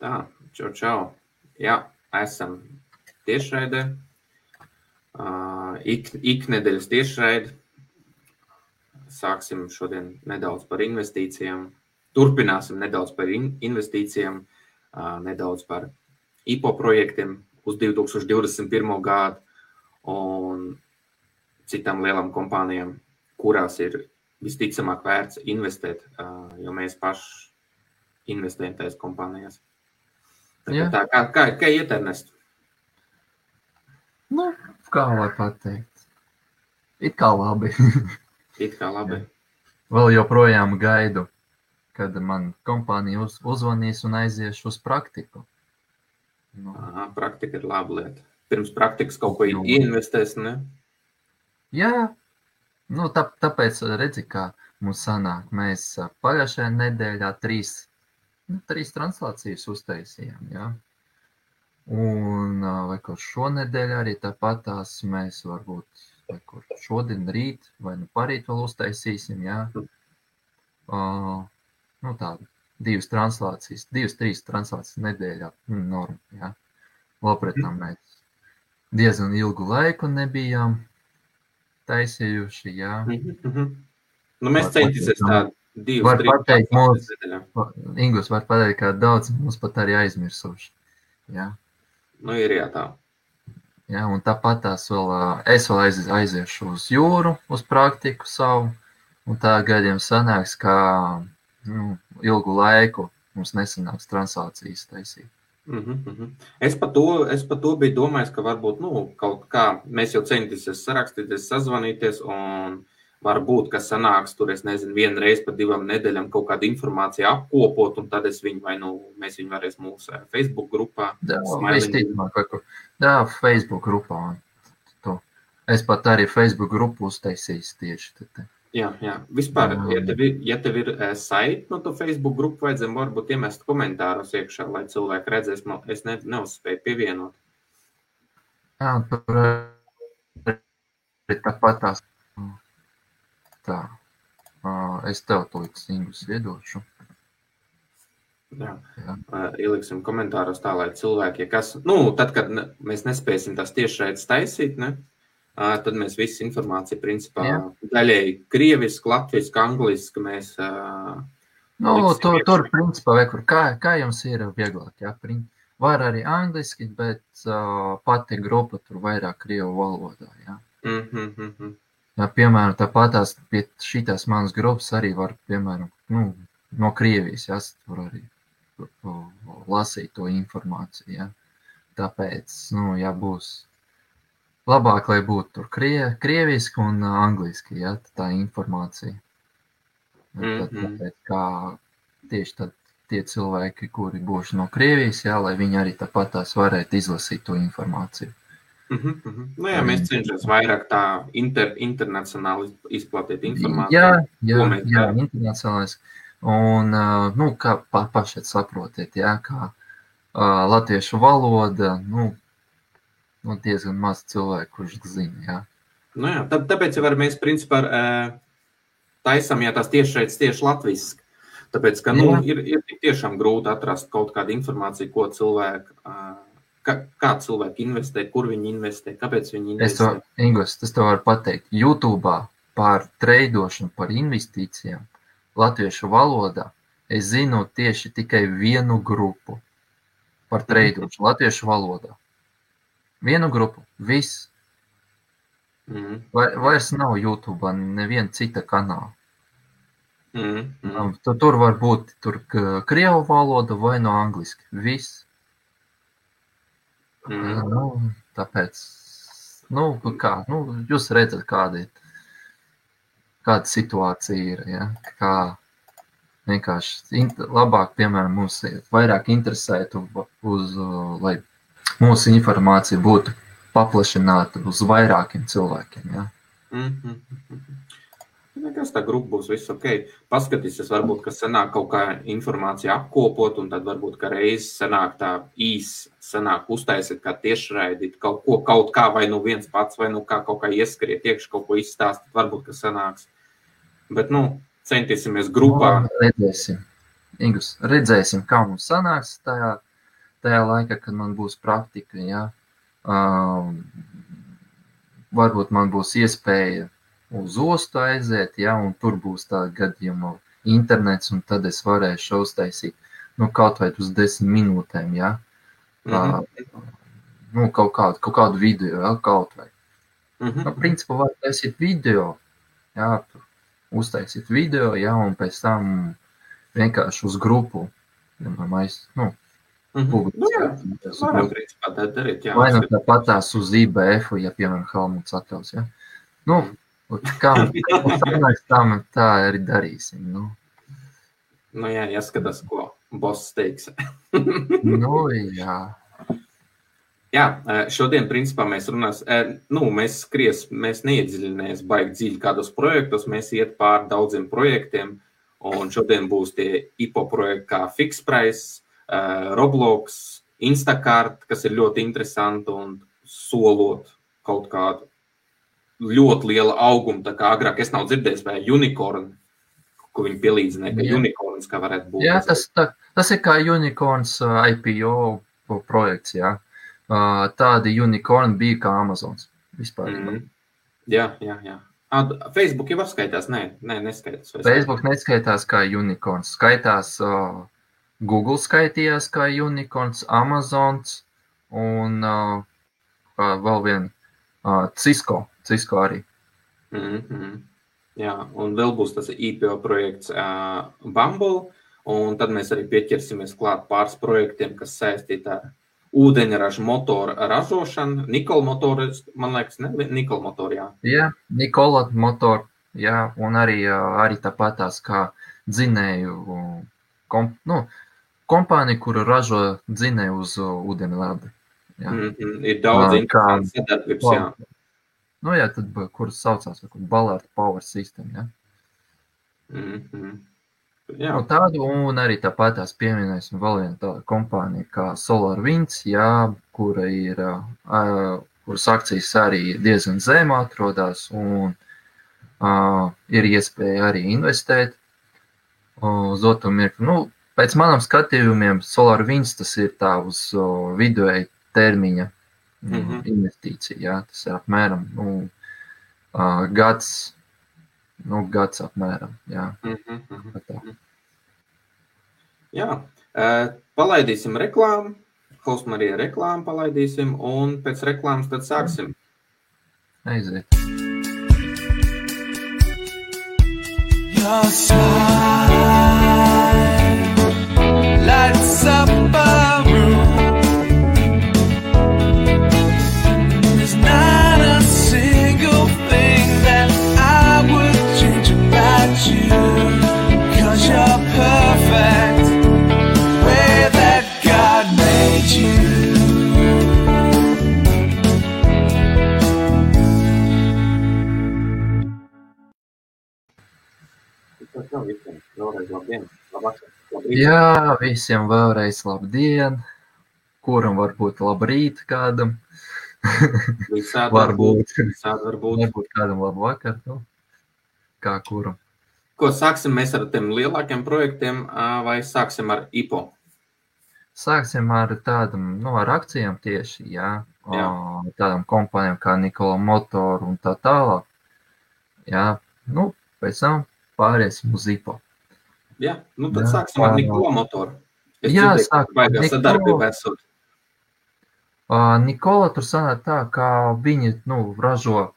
Tā, čau, čau. Jā, esam tiešraidē. Uh, ik, iknedēļas tiešraidi. Sāksim šodien nedaudz par investīcijām. Turpināsim nedaudz par in investīcijām, uh, nedaudz par IPO projektiem uz 2021. gadu un citām lielām kompānijām, kurās ir visticamāk vērts investēt, uh, jo mēs paši investējam tajās kompānijās. Tā, kā, kā, kā iet, Ernest? Nu, kā lai pateikt? It kā labi. It kā labi. Vēl joprojām gaidu, kad man kompānija uz, uzvanīs un aiziešu uz praktiku. Nu. Aha, praktika ir laba lieta. Pirms praktikas kaut ko nu, ieinvestēs, ne? Jā, nu, tā, tāpēc redzi, kā mums sanāk. Mēs pagājušajā nedēļā trīs nu, trīs translācijas uztaisījām. Ja? Un vai kur šonadēļ arī tāpat tās mēs varbūt kur šodien, rīt vai nu parīt vēl uztaisīsim. Ja? Uh, nu tā, divas translācijas, divas, trīs translācijas nedēļā, nu, norma. Ja? Lopretām mēs diezgan ilgu laiku nebijām taisījuši. Ja? Mm -hmm. Nu, mēs centīsimies tādu Divas, var pateikt, mums, Ingus var pateikt, ka daudz mums pat arī aizmirsuši. Jā. Nu, ir jā tā. Jā, un tāpat tās vēl, es vēl aiz, aiziešu uz jūru, uz praktiku savu, un tā gadiem sanāks, ka nu, ilgu laiku mums nesanāks transācijas taisīt. Mm -hmm. Es par to, es par to biju domājis, ka varbūt nu, kaut kā mēs jau centīsimies sarakstīties, sazvanīties un Varbūt, ka sanāks tur, es nezinu, vienu reizi pa divām nedēļām kaut kādu informāciju apkopot, un tad es viņu vai nu mēs viņu varēs mūsu eh, Facebook grupā. Jā, Facebook grupā. To. Es pat arī Facebook grupu uztaisīju tieši tad. Jā, jā. Vispār, jā. ja tev ir, ja tev ir uh, saiti no to Facebook grupu, vajadzēja varbūt iemest komentārus iekšā, lai cilvēki redzēs, man es ne, neuzspēju pievienot. Jā, tur ir tāpat tās Tā. Es tev to līdz iedošu. Jā. Jā. Ieliksim komentāros tā, lai cilvēki, kas, nu, tad, kad mēs nespēsim tās tiešraides taisīt, ne, tad mēs visu informāciju, principā, Jā. daļēji krieviski, latviski, angliski mēs. Nu, tur, tur, principā, vekur, kā, kā jums ir vieglāk, jā, var arī angliski, bet uh, pati grupa tur vairāk krievu valodā, jā. Mm -hmm, mm -hmm. Jā, piemēram, tāpatās pie šīs manas grupas arī var, piemēram, nu, no Krievijas, jā, tur arī lasīt to informāciju. Jā. Tāpēc, nu, ja būs labāk, lai būtu tur krie, krieviski un angliski, jā, tā informācija. Mm -hmm. Tāpēc, kā tieši tad tie cilvēki, kuri būs no Krievijas, jā, lai viņi arī tāpat tās varētu izlasīt to informāciju. Uh -huh. Nu, jā, mēs cenšamies vairāk tā inter, internacionāli izplatīt informāciju. Jā, jā, jā internacionālis. Un, nu, kā pa, pašai saprotiet, jā, kā uh, latviešu valoda, nu, nu, diezgan maz cilvēku, kurš zina, jā. Nu jā, tā, tāpēc jau mēs, principā, taisam, ja tās tieši šeit tieši latviski. Tāpēc, ka, nu, jā. ir, ir tiešām grūti atrast kaut kādu informāciju, ko cilvēku uh, Kā, kā cilvēki investē, kur viņi investē, kāpēc viņi investē? Es to, Ingos, tas tev varu pateikt. YouTube par treidošanu, par investīcijām latviešu valodā es zinu tieši tikai vienu grupu par treidošanu latviešu valodā. Vienu grupu, viss. Mm. Vai, vairs nav YouTube, neviena cita kanāla. Mm. Mm. Tur, tur var būt tur krievu valoda vai no angliski. Viss. Mm. Nu, tāpēc, nu, kā, nu, jūs redzat, kāda, kāda situācija ir. Ja? Kā vienkārši labāk, piemēram, mums vairāk interesētu, uz, lai mūsu informācija būtu paplašināta uz vairākiem cilvēkiem. Ja? Mm -hmm. Nekas tā grupa būs viss ok. Paskatīsies, varbūt, ka sanāk kaut kā informācija apkopot, un tad varbūt, ka reizes sanāk tā īsi, sanāk uztaisīt kā tiešraidīt kaut ko, kaut kā, vai nu viens pats, vai nu kā kaut kā ieskriet iekšā, kaut ko izstāstīt, varbūt, ka sanāks. Bet, nu, centīsimies grupā. Nu, redzēsim. Ingus, redzēsim, kā mums sanāks tajā tajā laikā, kad man būs praktika, ja, um, varbūt man būs iespēja uz ostu aiziet, ja, un tur būs tāda gadījuma internets, un tad es varēšu uztaisīt, nu, kaut vai uz desmit minūtēm, ja, mm -hmm. uh, nu, kaut kādu, kaut kādu video, ja, kaut vai. Mm -hmm. nu, principā var taisīt video, ja, uztaisīt video, ja, un pēc tam vienkārši uz grupu, piemēram, aiz, nu, Mm -hmm. nu, jā, tā darīt, jā. Vai nu tāpatās uz IBF, ja, piemēram, Helmuts atļaus, ja. Nu, kā mums sanāks, tā, arī darīsim, nu. Nu, jā, jāskatās, ko boss teiks. nu, jā. Jā, šodien, principā, mēs runāsim, nu, mēs skries, mēs neiedziļināmies baigi dziļi kādos projektos, mēs iet pār daudziem projektiem, un šodien būs tie IPO projekti kā Fixed Price, Roblox, Instacart, kas ir ļoti interesanti un solot kaut kādu ļoti lielu augumu. Tā kā agrāk es nav dzirdējis, vai unikorni, ko viņi pielīdzināja, ka unikorns kā varētu būt. Jā, tas, tā, tas ir kā unikorns IPO projekts, jā. Tādi unikorni bija kā Amazons vispār. Mm. Jā, jā, jā. Facebook jau skaitās, nē, nē neskaitās. Facebook neskaitās kā unikorns, skaitās uh, Google skaitījās kā unikorns, Amazons un uh, vēl viena uh, Cisco. Cisco arī. Mm -hmm. Jā, un vēl būs tas IPO projekts uh, Bumble, un tad mēs arī pieķersimies klāt pāris projektiem, kas saistīti ar ūdeņraža motoru ražošanu. Nikola motoru, man liekas, ne Nikola motoru, jā. Jā, Nikola motoru, jā, un arī, arī tāpatās kā dzinēju, kom, nu, kompānija, kura ražo dzinēju uz ūdeņlādi. Mm -hmm. Ir daudz interesantu sadarbības, jā. Nu jā, tad, kuras saucās par Ballard Power System, jā. Mm -hmm. Jā. Nu, tādu un arī tāpat tās pieminēsim vēl viena tāda kompānija kā SolarWinds, jā, kura ir, uh, kuras akcijas arī diezgan zem atrodas un uh, ir iespēja arī investēt uz otru mirkli. Nu, Pēc maniem skatījumiem, Solar Winds tas ir tā uz vidēji termiņa mm -hmm. investīcija. Jā, tas ir apmēram nu, uh, gads, nu, gads apmēram. Jā, mm -hmm. tā. jā. Uh, palaidīsim reklāmu. Klausām arī reklāmu, palaidīsim, un pēc reklāmas tad sāksim. Aiziet. Your smile lights up Jā, visiem vēlreiz labdien, kuram varbūt labrīt kādam. Visādi varbūt, visādi varbūt. varbūt kādam labu vakaru, nu, kā kuram. Ko sāksim mēs ar tiem lielākiem projektiem vai sāksim ar IPO? Sāksim ar tādam, nu, ar akcijām tieši, jā, Jā. o, tādām kompānijām kā Nikola Motor un tā tālāk. Jā, nu, pēc tam pāriesim uz IPO. Jā, nu tad Jā, sāksim ar Nikola motoru. Es Jā, dzirdēju, ka sākam ar baigā Nikola. sadarbība esot. Uh, Nikola tur sanāk tā, ka viņi nu, ražo uh,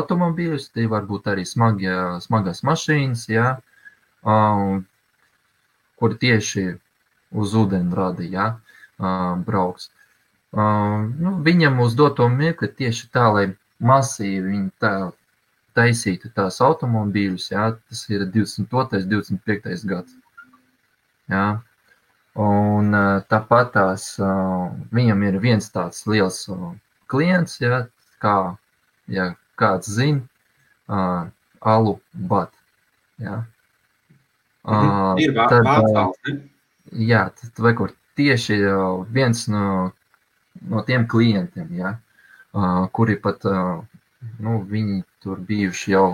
automobīļus, tie var būt arī smagie, smagas mašīnas, jā, uh, kur tieši uz ūdeni rada, jā, uh, brauks. Uh, nu, viņam uz doto mirkli tieši tā, lai masīvi viņi tā taisītu tās automobīļus, jā, tas ir 22. 25. gads. Jā. Un tāpat tās viņam ir viens tāds liels klients, ja, kā ja kāds zina, ā, alu bat. Ja. Mhm. Ir vā- tad, ne? Jā, tad vai kur tieši viens no, no tiem klientiem, ja, ā, kuri pat, ā, nu, viņi tur bijuši jau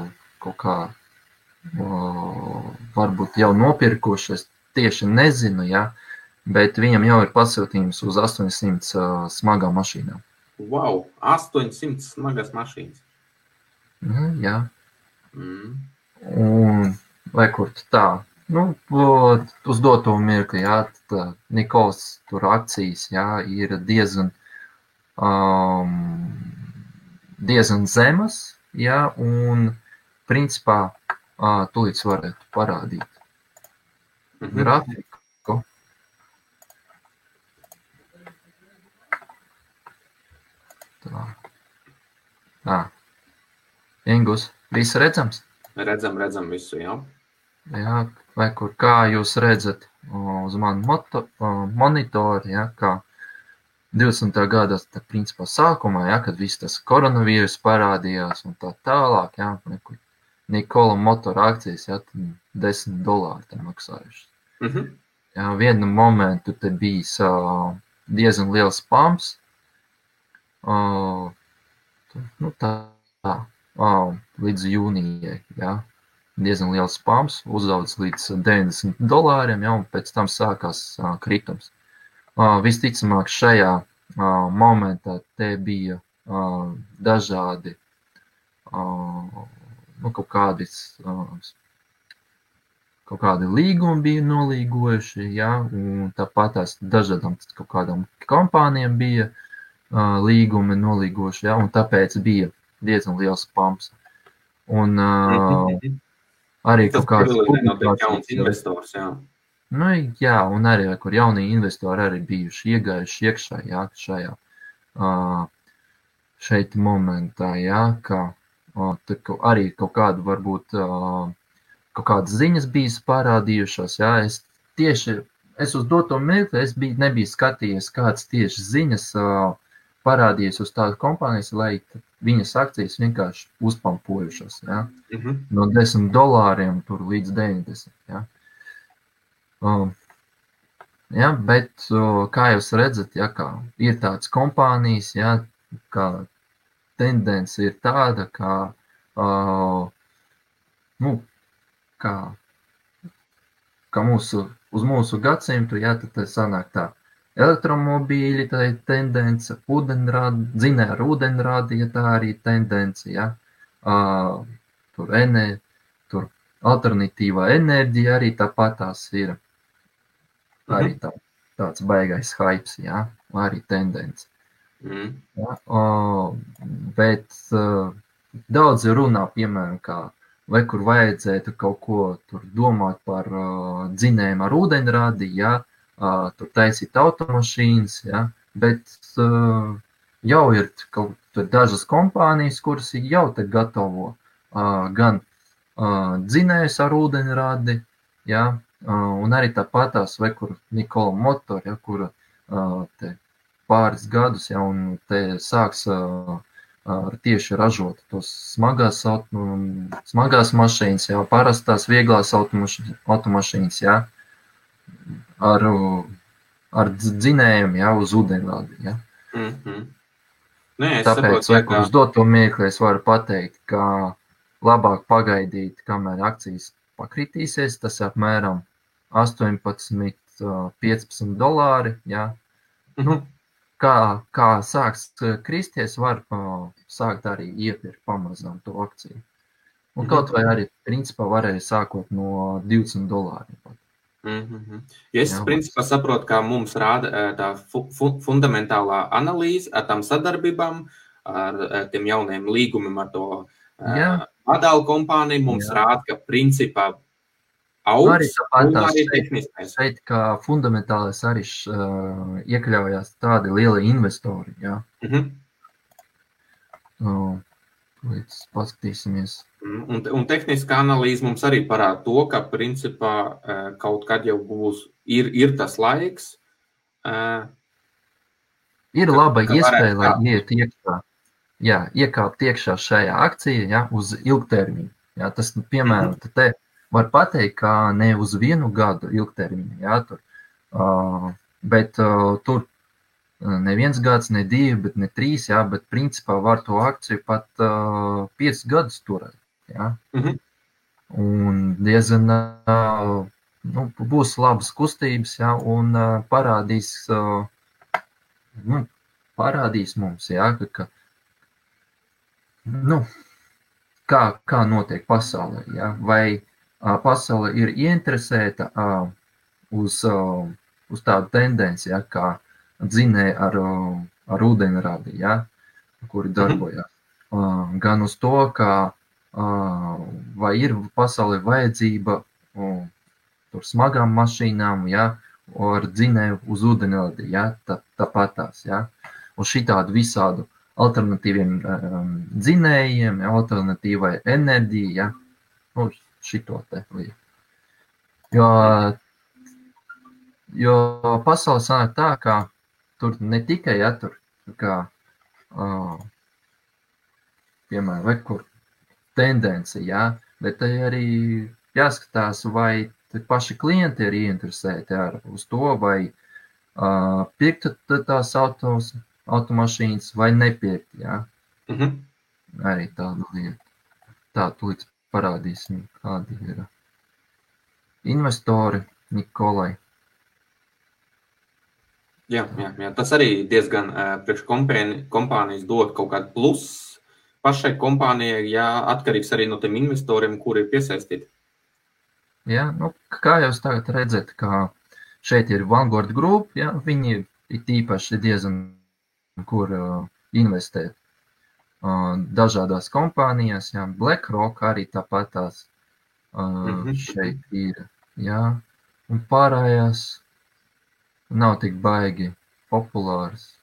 kaut kā, ā, varbūt jau nopirkuši, es tieši nezinu, ja, bet viņam jau ir pasūtījums uz 800 uh, smagām mašīnām. Wow, 800 smagas mašīnas. Nu, jā, Mm. un vai kur tā. Nu, uz doto mirkli, jā, tad Nikols tur akcijas, jā, ir diezgan, um, diezgan zemas, jā, un principā uh, tūlīt varētu parādīt Mhm. grafiku. Tā. Tā. Ingus, viss redzams? Redzam, redzam visu, jā. Jā, vai kur kā jūs redzat uz manu moto, monitoru, ja, kā 20. gada tā, principā sākumā, ja, kad viss tas koronavīrus parādījās un tā tālāk, ja, kur Nikola motora akcijas, ja, tad 10 dolāri te maksājušas. Mhm. Jā, vienu momentu te bijis uh, diezgan liels pumps. Uh, nu tā, tā uh, līdz jūnijai, jā. Diezgan liels pumps, uzaugs līdz 90 dolāriem, jā, un pēc tam sākās uh, kritums. Uh, visticamāk šajā uh, momentā te bija uh, dažādi nu, kaut kādas uh, kaut kādi līgumi bija nolīgojuši, ja, un tāpat tās dažādām kaut kādām kompānijām bija uh, līgumi nolīgojuši, ja, un tāpēc bija diezgan liels pumps. Un uh, arī Tas kaut paralēli notiek jauns publikācijas. investors, jā. Nu, jā, un arī kur jaunie investori arī bijuši iegājuši iekšā, jā, šajā uh, šeit momentā, jā, ka uh, tā ka arī kaut kādu varbūt uh, kaut kādas ziņas bijis parādījušās, jā, es tieši, es uz doto mirkli, es biju, nebiju skatījies kāds tieši ziņas uh, parādījies uz tādu kompānijas, lai viņas akcijas vienkārši uzpampojušas, jā Mhm. no 10 dolāriem tur līdz 90. Ja? Ja, bet, kā jūs redzat, ja, kā ir tādas kompānijas, ja, kā tendence ir tāda, ka, uh, nu, kā, ka mūsu, uz mūsu gadsimtu, ja, tad sanāk tā. Elektromobīļi, tā ir tendence, ūdenrādi, dzinēja ar ūdenrādi, ja tā arī tendence, ja. Uh, tur enerģija, tur alternatīvā enerģija arī tāpat tās ir. Tā, tāds baigais hypes, jā, arī tendence. Mhm. Ja? O, bet uh, daudzi runā, piemēram, kā, vai kur vajadzētu kaut ko tur domāt par uh, dzinējumu ar ūdeņradi, ja? uh, tur taisīt automašīnas, ja? bet uh, jau ir kaut tur dažas kompānijas, kuras jau te gatavo uh, gan uh, dzinējus ar ūdeņradi, ja? Un arī tāpat tās, vai kur Nikola motori, ja? kura te pāris gadus, ja, un te sāks tieši ražot tos smagās, auto, smagās mašīnas, ja, parastās vieglās automaš, automašīnas, ja, ar, ar dz- dzinējiem, ja, uz ūdeņradi, ja. Mhm. Nē, es Tāpēc, saprotu, kā- uz doto mirkli es varu pateikt, ka labāk pagaidīt, kamēr akcijas pakritīsies, tas apmēram 18, uh, 15 dolāri, ja, Mhm. kā, kā sāks uh, kristies, var uh, sākt arī iepirkt pamazām to akciju. Un Mhm. kaut vai arī, principā, varēja sākot no 20 dolāriem. pat. Mhm. Ja es Jā. principā saprotu, kā mums rāda tā fu fu fundamentālā analīze ar tām sadarbībām, ar tiem jauniem līgumiem ar to Jā. vadālu kompāniju, mums Jā. rāda, ka principā Nu, arī augs tāpat un arī tehniskais. Šeit, kā fundamentālais, arī uh, iekļaujās tādi lieli investori. Jā. Mhm. Uh, Līdz paskatīsimies. Mm, Un, un tehniskā analīze mums arī parāda to, ka principā kaut kad jau būs, ir, ir tas laiks. Ir Ka- laba ka iespēja, lai iet iekšā, jā, iekāpt iekšā šajā akcijā jā, uz ilgtermiņu. Jā, tas, nu, piemēram, Mhm. te te var pateikt, ka ne uz vienu gadu ilgtermiņu, jā, tur, uh, bet uh, tur uh, ne viens gads, ne divi, bet ne trīs, jā, bet principā var to akciju pat uh, piecus gadus turēt. Jā. Mhm. Un diezgan uh, nu, būs labas kustības, ja, un uh, parādīs, uh, nu, parādīs mums, ja, ka, ka nu, kā, kā notiek pasaulē. Ja, vai pasaule ir ieinteresēta uz, uz tādu tendenci, ja, kā dzinēja ar, ar ūdeņradi, ja, kuri darbojas. Uh, gan uz to, ka vai ir pasaulē vajadzība tur smagām mašīnām, ja, ar dzinēju uz ūdeņradi, ja, tā, tāpatās, ja, uz šitādu visādu alternatīviem um, dzinējiem, ja, alternatīvai enerģijai, ja, nu, šito te lietu. Jo, jo pasaule sanāk tā, ka tur ne tikai, ja, tur, kā, uh, piemēram, vai kur tendence, ja, bet arī jāskatās, vai paši klienti ir ieinteresēti ar, uz to, vai uh, pirkt tās autos, automašīnas vai nepirkt. Ja? Mm -hmm. Arī tāda lieta. Tā, tūlīt parādīsim, kādi ir investori Nikolai. Jā, jā, jā, tas arī diezgan uh, priekš kompānijas dod kaut kādu plusu pašai kompānijai, jā, atkarīgs arī no tiem investoriem, kuri ir piesaistīti. Ja? Nu, kā jūs tagad redzat, ka šeit ir Vanguard Group, ja? viņi ir īpaši diezgan, kur uh, investēt dažādās kompānijās, ja? BlackRock arī tāpat tās -hmm. šeit ir, ja? un pārējās nav tik baigi populārs,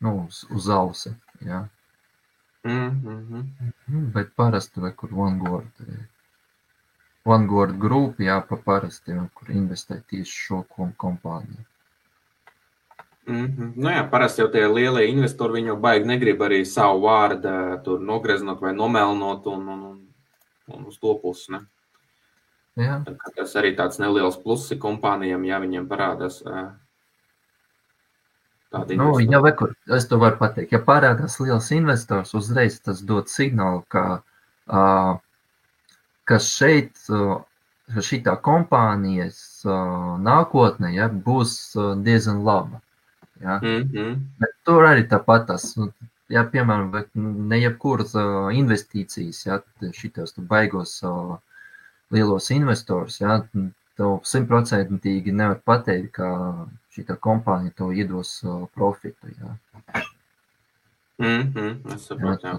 nu, uz, uz ausi, ja? Mm -hmm. Bet parasti, vai kur Vanguard ir. Vanguard Group, jā, pa parasti, kur investē tieši šo kompāniju. Mm -hmm. nu jā, parasti jau tie lielie investori, viņi jau baigi negrib arī savu vārdu nogreznot vai nomelnot un, un, un, un uz to pusi. Ne? Jā. Tas arī tāds neliels plusi kompānijām, ja viņiem parādās nu. Ja vekur, es to varu pateikt, ja parādās liels investors, uzreiz tas dod signālu, ka uh, ka šeit, ka šī kompānijas nākotne ja, būs diezgan laba. Ja. Mm -hmm. Bet tur arī tāpat tas, nu, ja, piemēram, ne jebkuras investīcijas, ja, šitos baigos lielos investors, ja, tev simtprocentīgi nevar pateikt, ka šī kompānija tev iedos profitu. Ja. Mm -hmm, es saprotu, jā.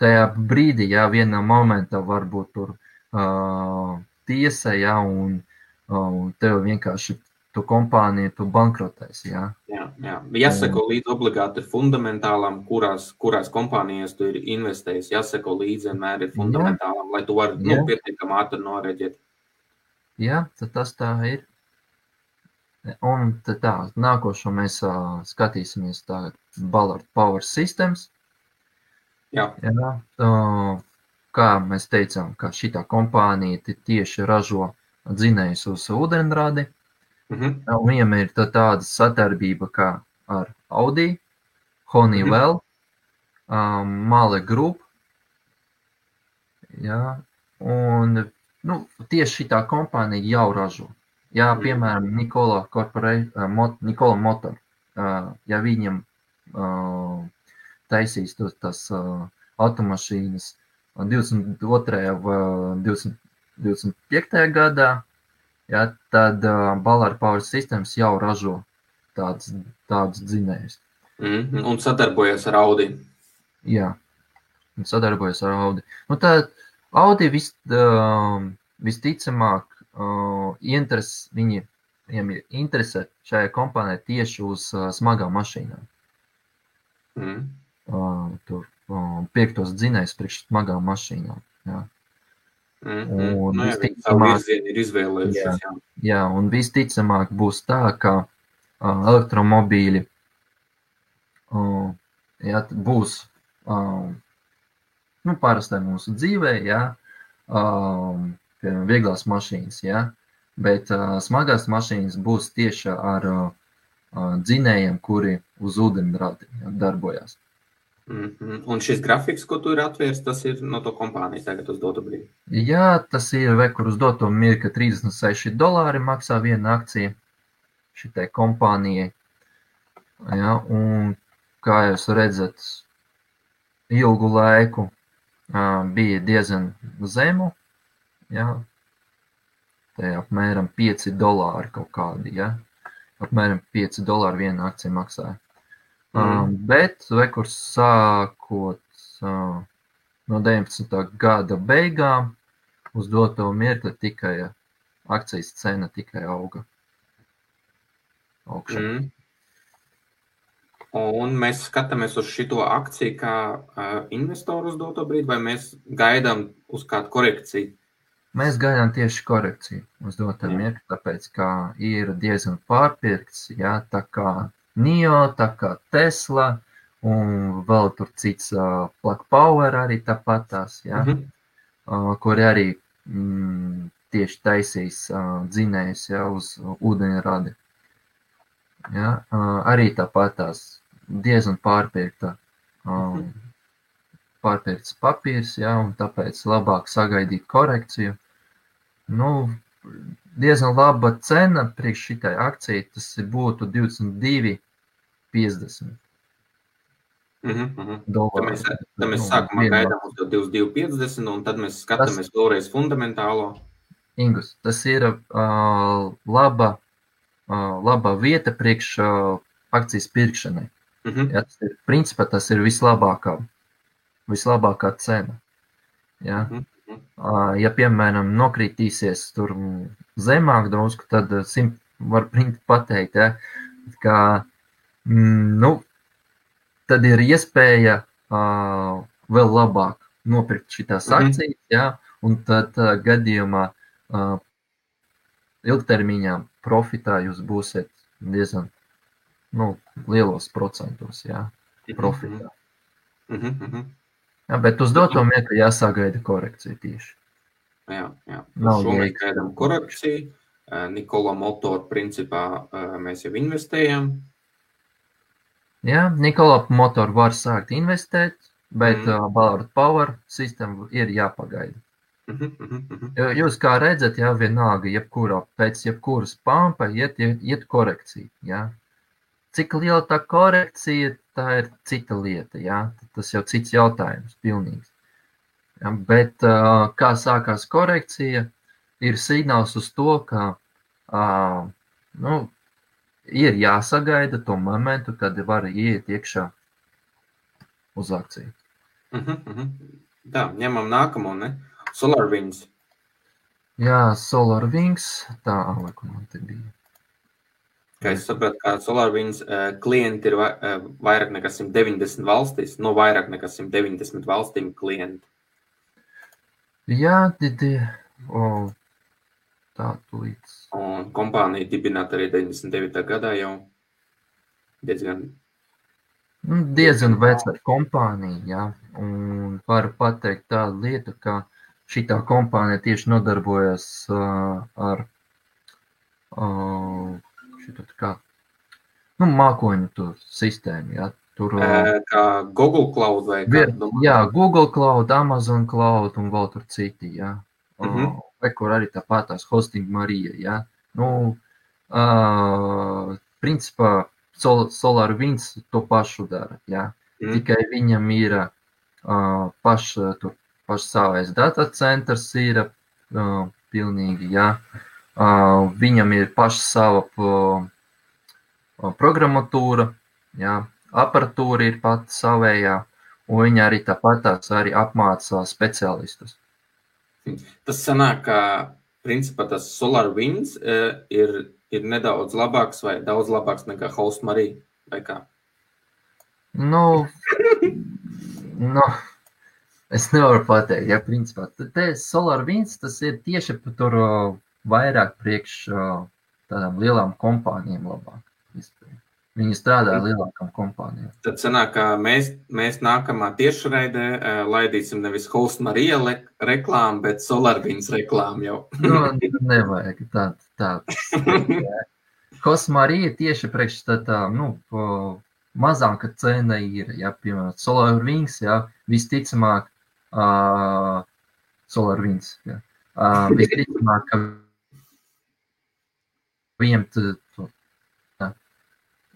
Tajā brīdī, ja vienā momentā varbūt tur uh, tiesa, ja, un, un tev vienkārši tu kompānija, tu bankrotēs. Ja. Jā, jā. Jāsako līdzi obligāti fundamentālām, kurās, kurās kompānijās tu ir investējis. Jāsako līdzi vienmēr ir fundamentālām, jā. lai tu vari nu, pietiekami ātri noreģēt. Jā, tad tas tā ir. Un tā, nākošo mēs uh, skatīsimies tagad Ballard Power Systems. Jā. Jā uh, kā mēs teicām, ka šī kompānija tieši ražo dzinējus uz ūdeņradi. Mm -hmm. Viņam ir tā tāda sadarbība kā ar Audi, Honeywell, -hmm. um, Male Group. Jā, un nu, tieši šī kompānija jau ražo. Jā, piemēram, Nikola, Mot, Nikola Motor, uh, ja viņam uh, taisīs tos, tas uh, automašīnas 22. vai 25. gadā, ja, tad uh, Ballard Power Systems jau ražo tādus, tādus dzinējus. Mm -hmm. Un sadarbojas ar Audi. Jā, un sadarbojas ar Audi. Nu, tā Audi vis, uh, visticamāk uh, interes, viņi, viņiem ir interese šajā kompānijā tieši uz uh, smagām mašīnām. Mm. Uh, tur piektos dzinējs priekš smagām mašīnām. Jā. Mm -hmm. Un nu, jā, visticamāk, ir. Jā, jā. un visticamāk būs tā, ka uh, elektromobīļi uh, jā, būs uh, nu, parastai mūsu dzīvē, jā, uh, piemēram, vieglās mašīnas, jā, bet uh, smagās mašīnas būs tieši ar uh, dzinējiem, kuri uz ūdeņradi darbojas. Mm -hmm. Un šis grafiks, ko tu ir atvērts, tas ir no to kompānijas tagad uz dotu brīdi. Jā, tas ir vekur uz doto mirka 36 dolāri maksā viena akcija šitai kompānijai. Ja, un kā jūs redzat, ilgu laiku uh, bija diezgan zemu. Ja, te apmēram 5 dolāri kaut kādi. Ja, apmēram 5 dolāri viena akcija maksāja. Mm. Um, bet rekurs sākot uh, no 19. gada beigām uz doto mirkli tikai akcijas cena tikai auga. Augšā. Mm. Un mēs skatāmies uz šo akciju kā uh, investoru uz doto brīdi, vai mēs gaidām uz kādu korekciju? Mēs gaidām tieši korekciju uz doto mirkli, tāpēc kā ir diezgan pārpirkts, jā, tā kā NIO, tā kā Tesla, un vēl tur cits uh, Plug Power arī tāpat tās, jā, mm -hmm. uh, kur arī mm, tieši taisīs uh, dzinējus, jā, uz ūdeņradi. Ja, uh, arī tāpat tās diezgan pārpirkta, um, pārpirkts papīrs, ja, un tāpēc labāk sagaidīt korekciju. Nu, diezgan laba cena priekš šitai akcijai, tas būtu 22,50. Mm -hmm. Tad mēs, tad mēs nu, sākumā gaidām uz 22,50, un tad mēs skatāmies tas, vēlreiz fundamentālo. Ingus, tas ir uh, laba, uh, laba vieta priekš uh, akcijas pirkšanai. Mm -hmm. ja, tas ir, principā tas ir vislabākā, vislabākā cena. Ja? Mm -hmm. ja, piemēram, nokritīsies tur zemāk drusku, tad simt, var pateikt, ja, ka mm, nu, tad ir iespēja uh, vēl labāk nopirkt šīs mm -hmm. akcijas, ja, un tad uh, gadījumā uh, ilgtermiņā profitā jūs būsiet diezgan nu, lielos procentos, jā, profitā. Mm -hmm. Jā, bet uz doto mietu jāsagaida korekcija tieši. Jā, jā. Nav mēs gaidām korekciju. Nikola motoru principā mēs jau investējam. Jā, Nikola motoru var sākt investēt, bet mm. uh, Ballard Power sistēma ir jāpagaida. Mm -hmm, mm -hmm. Jūs kā redzat, jā, vienalga, jebkurā, pēc jebkuras pampa iet, iet, iet korekcija, jā. Cik liela tā korekcija, tā ir cita lieta. Ja? Tas jau cits jautājums, pilnīgs. Bet kā sākās korekcija, ir signāls uz to, ka nu, ir jāsagaida to momentu, kad var iet iekšā uz akciju. Uh -huh, uh -huh. Tā, ņemam nākamo, ne? SolarWinds. Jā, SolarWinds. Tā, lai kur man te bija. Kā es saprotu, ka SolarWinds uh, klienti ir va, uh, vairāk nekā 190 valstīs, no vairāk nekā 190 valstīm klienti. Jā, tad oh, tā tūlīt. Un kompānija dibināta arī 99. gadā jau diezgan. Nu, diezgan veca kompānija, jā. Un varu pateikt tādu lietu, ka šitā kompānija tieši nodarbojas uh, ar uh, šito kā, nu, mākoņu tur sistēmu, ja, tur. Kā Google Cloud vai kā? Vier, jā, Google Cloud, Amazon Cloud un vēl tur citi, jā. Mm -hmm. Vai kur arī tāpat tās hosting Marija, jā. Nu, uh, principā Sol Solar Winds to pašu dara, jā. Mm. Tikai viņam ir uh, paš, tur, paš savais data centrs ir uh, pilnīgi, jā. Uh, Viņam ir paša sava programmatūra, jā, aparatūra ir pati savējā, un viņi arī tāpatās arī apmāca speciālistus. Tas sanāk, ka principā tas SolarWinds ir, ir nedaudz labāks vai daudz labāks nekā Host Marija, vai kā? Nu, nu, es nevaru pateikt, ja principā. Te SolarWinds tas ir tieši par tur vairāk priekš tādām lielām kompānijām labāk. Viņi strādā lielākām kompānijām. Tad sanāk, ka mēs, mēs nākamā tiešraidē uh, laidīsim nevis Host Marija reklāmu, bet SolarWinds reklāmu jau. no, nu, nevajag tādu. Tā, Host Marija tieši priekš tā, nu, mazāka cena ir, ja, piemēram, Solar Wings, ja, visticamāk, uh, Solar Wings, ja, uh, visticamāk, ka tu, ja,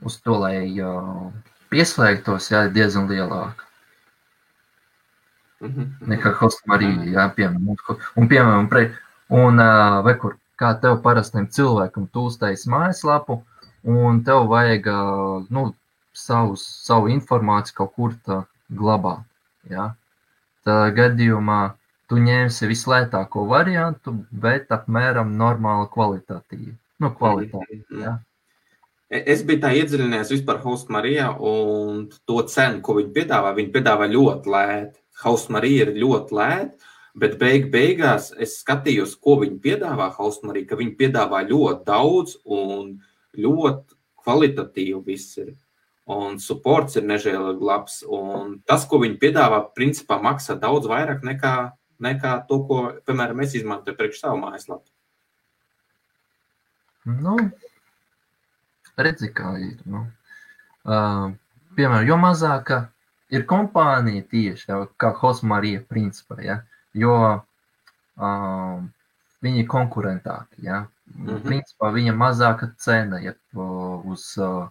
uz to, lai uh, pieslēgtos, ja, ir diezgan lielāka Mhm. nekā Hostmarija, jā, piemēram, un, piemēram, pre, un uh, vai kur, kā tev parastam cilvēkam, tu uztaisi mājaslapu, un tev vajag, uh, nu, savus, savu informāciju kaut kur tā glabāt, jā. Tā gadījumā tu ņemsi vislētāko variantu, bet apmēram normāla kvalitatīva, nu, kvalitāte, jā. E- Es biju tā iedziļinājies vispār Host Marijā un to cenu, ko viņi piedāvā. Viņi piedāvā ļoti lētu. Host Marija ir ļoti lēta, bet beig beigās es skatījos, ko viņi piedāvā Host Marija, ka viņi piedāvā ļoti daudz un ļoti kvalitatīvi viss ir. Un supports ir nežēlīgi labs. Un tas, ko viņi piedāvā, principā maksā daudz vairāk nekā, nekā to, ko, piemēram, es izmantoju priekš savu mājaslapu. Nu, redzi, kā ir. Nu. Uh, piemēram, jo mazāka ir kompānija tieši jau kā Hosmarija principā, ja, jo uh, viņi ir konkurentāki. Ja. Mhm. Principā viņa mazāka cena ja, uz, uh,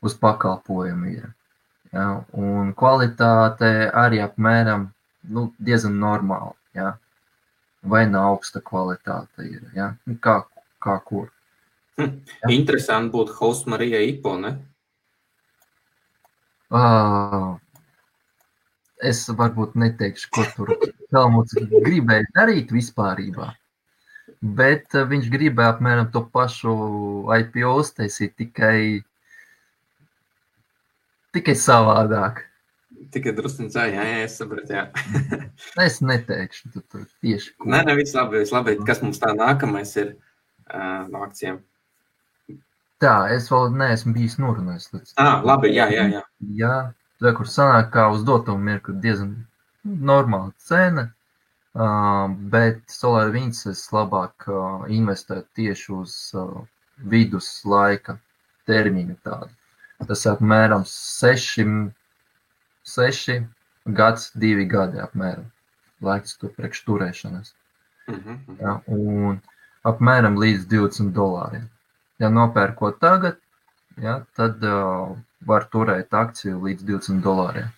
uz pakalpojumu ir. Ja, un kvalitāte arī apmēram nu, diezgan normāla. Ja. Vai nav augsta kvalitāte ir. Ja. Nu, Kā, kā kur. Interesanti būtu Host Marija IPO, ne? Uh, es varbūt neteikšu, ko tur Helmuts gribēja darīt vispārībā. Bet uh, viņš gribēja apmēram to pašu IPO uztaisīt tikai, tikai savādāk. Tikai drusku tā, jā, jā, es sapratu. Jā. Es neteikšu tu, tu, tieši ko. Nē, nē, viss labi, viss labi. Kas mums tā nākamais ir uh, no akcijiem? Tā, es vēl neesmu bijis norunājis. Līdz. Ah, labi, jā, jā, jā. Jā, tā kur sanāk, kā uz doto mirkli diezgan normāla cena, uh, bet Solar Winds es labāk uh, investētu tieši uz uh, vidus laika termiņu tādu. Tas apmēram 6, 6 gads, 2 gadi apmēram laiks tur priekš turēšanas. Mhm, mhm. Ja, un apmēram līdz 20 dolāriem. Ja nopērkot tagad, ja, tad uh, var turēt akciju līdz 20 dolāriem.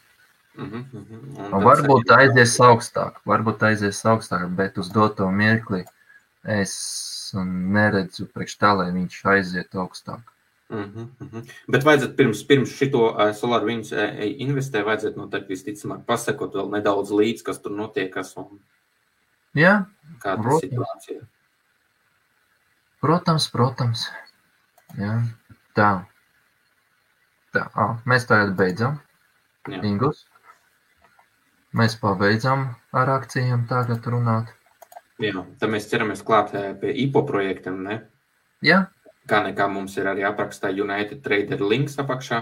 Mhm, mhm. Un Un tad varbūt saņem- aizies augstāk, varbūt aizies augstāk, bet uz doto mirkli es neredzu priekš tā, lai viņš aiziet augstāk. Mhm, mhm. Bet vajadzētu pirms, pirms šito uh, Solar Winds uh, investē, vajadzētu noteikti visticamāk pasakot vēl nedaudz līdz, kas tur notiekas un Jā, kāda Protams. situācija. protams, protams. Jā, tā. Tā, ah, mēs tagad beidzam. Jā. Ingus. Mēs pabeidzam ar akcijiem tagad runāt. Jā, tad mēs ķeramies klāt pie IPO projektiem. Ne? Jā, Kā nekā mums ir arī aprakstā United Trader links apakšā,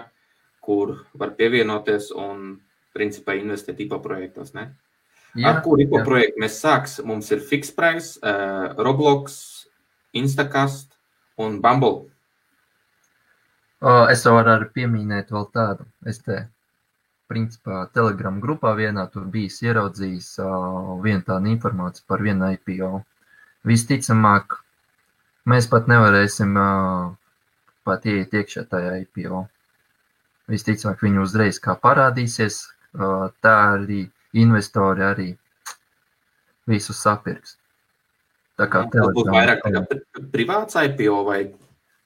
kur var pievienoties un principā investēt IPO projektos. Ne? jā, Ar kuru IPO jā. projektu mēs sāksim? Mums ir Fixed Price, uh, Roblox, Instacast un Bumble. Es jau varu arī pieminēt vēl tādu. Es te, principā, Telegram grupā vienā tur bijis ieraudzījis vienu tādu informāciju par vienu IPO. Visticamāk, mēs pat nevarēsim pat ieiet iekšā tajā IPO. Visticamāk, viņi uzreiz kā parādīsies, tā arī investori arī visu sapirks. Tā kā Tas Telegram- vairāk tā kā pri- privāts IPO vai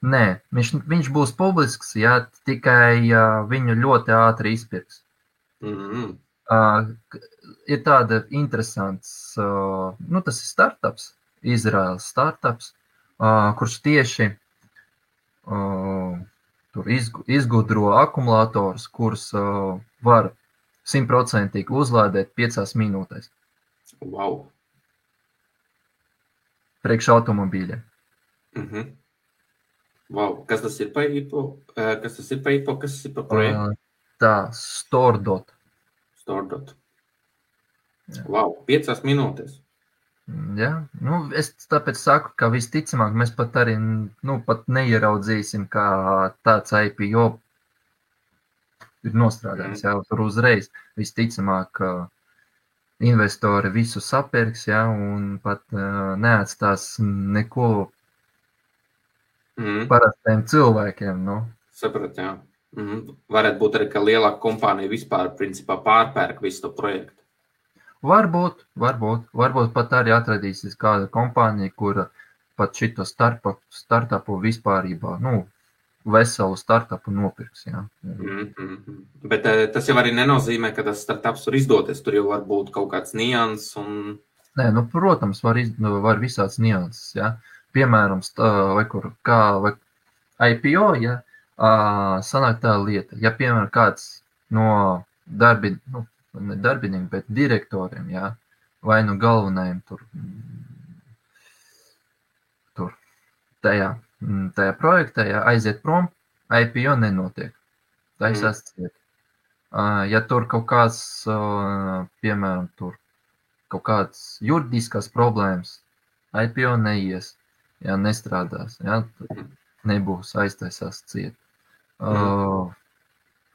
Nē, viņš, viņš būs publisks, ja tikai uh, viņu ļoti ātri izpirks. mm, Uh, k- ir tāda interesants, uh, nu tas ir startups, Izraels startups, uh, kurš tieši uh, tur izgu, izgudro akumulatorus, kurus uh, var simtprocentīgi uzlādēt piecās minūtēs wow. priekš automobīļiem. Mm -hmm. Wow. Kas tas ir par IPO? Uh, Kas tas ir par IPO? Kas tas ir par projektu? Tā, Stordot. Stordot. Jā. Wow, piecās minūtēs. Ja? Nu, es tāpēc saku, ka visticamāk mēs pat arī nu, pat neieraudzīsim, kā tāds IPO ir nostrādājis. Jā, tur uzreiz visticamāk investori visu sapirks, jā, un pat uh, neatstās neko Mm. parastiem cilvēkiem. Nu. Sapratu, jā. Mm. Varētu būt arī, ka lielāka kompānija vispār principā pārpērk visu to projektu. Varbūt, varbūt, varbūt pat arī atradīsies kāda kompānija, kura pat šito startupu, startupu vispārībā, nu, veselu startupu nopirks. Jā. Mm -hmm. Bet eh, tas jau arī nenozīmē, ka tas startups var izdoties. Tur jau var būt kaut kāds nianses. Un... Nē, nu, protams, var, iz, nu, var visāds nianses. Ja? Piemēram, vai kur, kā vai IPO, ja sanāk tā lieta, ja piemēram kāds no darbi, nu, ne darbiniekiem, bet direktoriem, ja? vai nu galvenajiem tur, tur tajā, mm, tajā projektā, ja aiziet prom, IPO nenotiek. Taisās ciet. Uh, ja tur kaut kāds, piemēram, tur kaut kādas juridiskas problēmas, IPO neies, ja nestrādās, ja, tad nebūs aiztaisās ciet. Uh,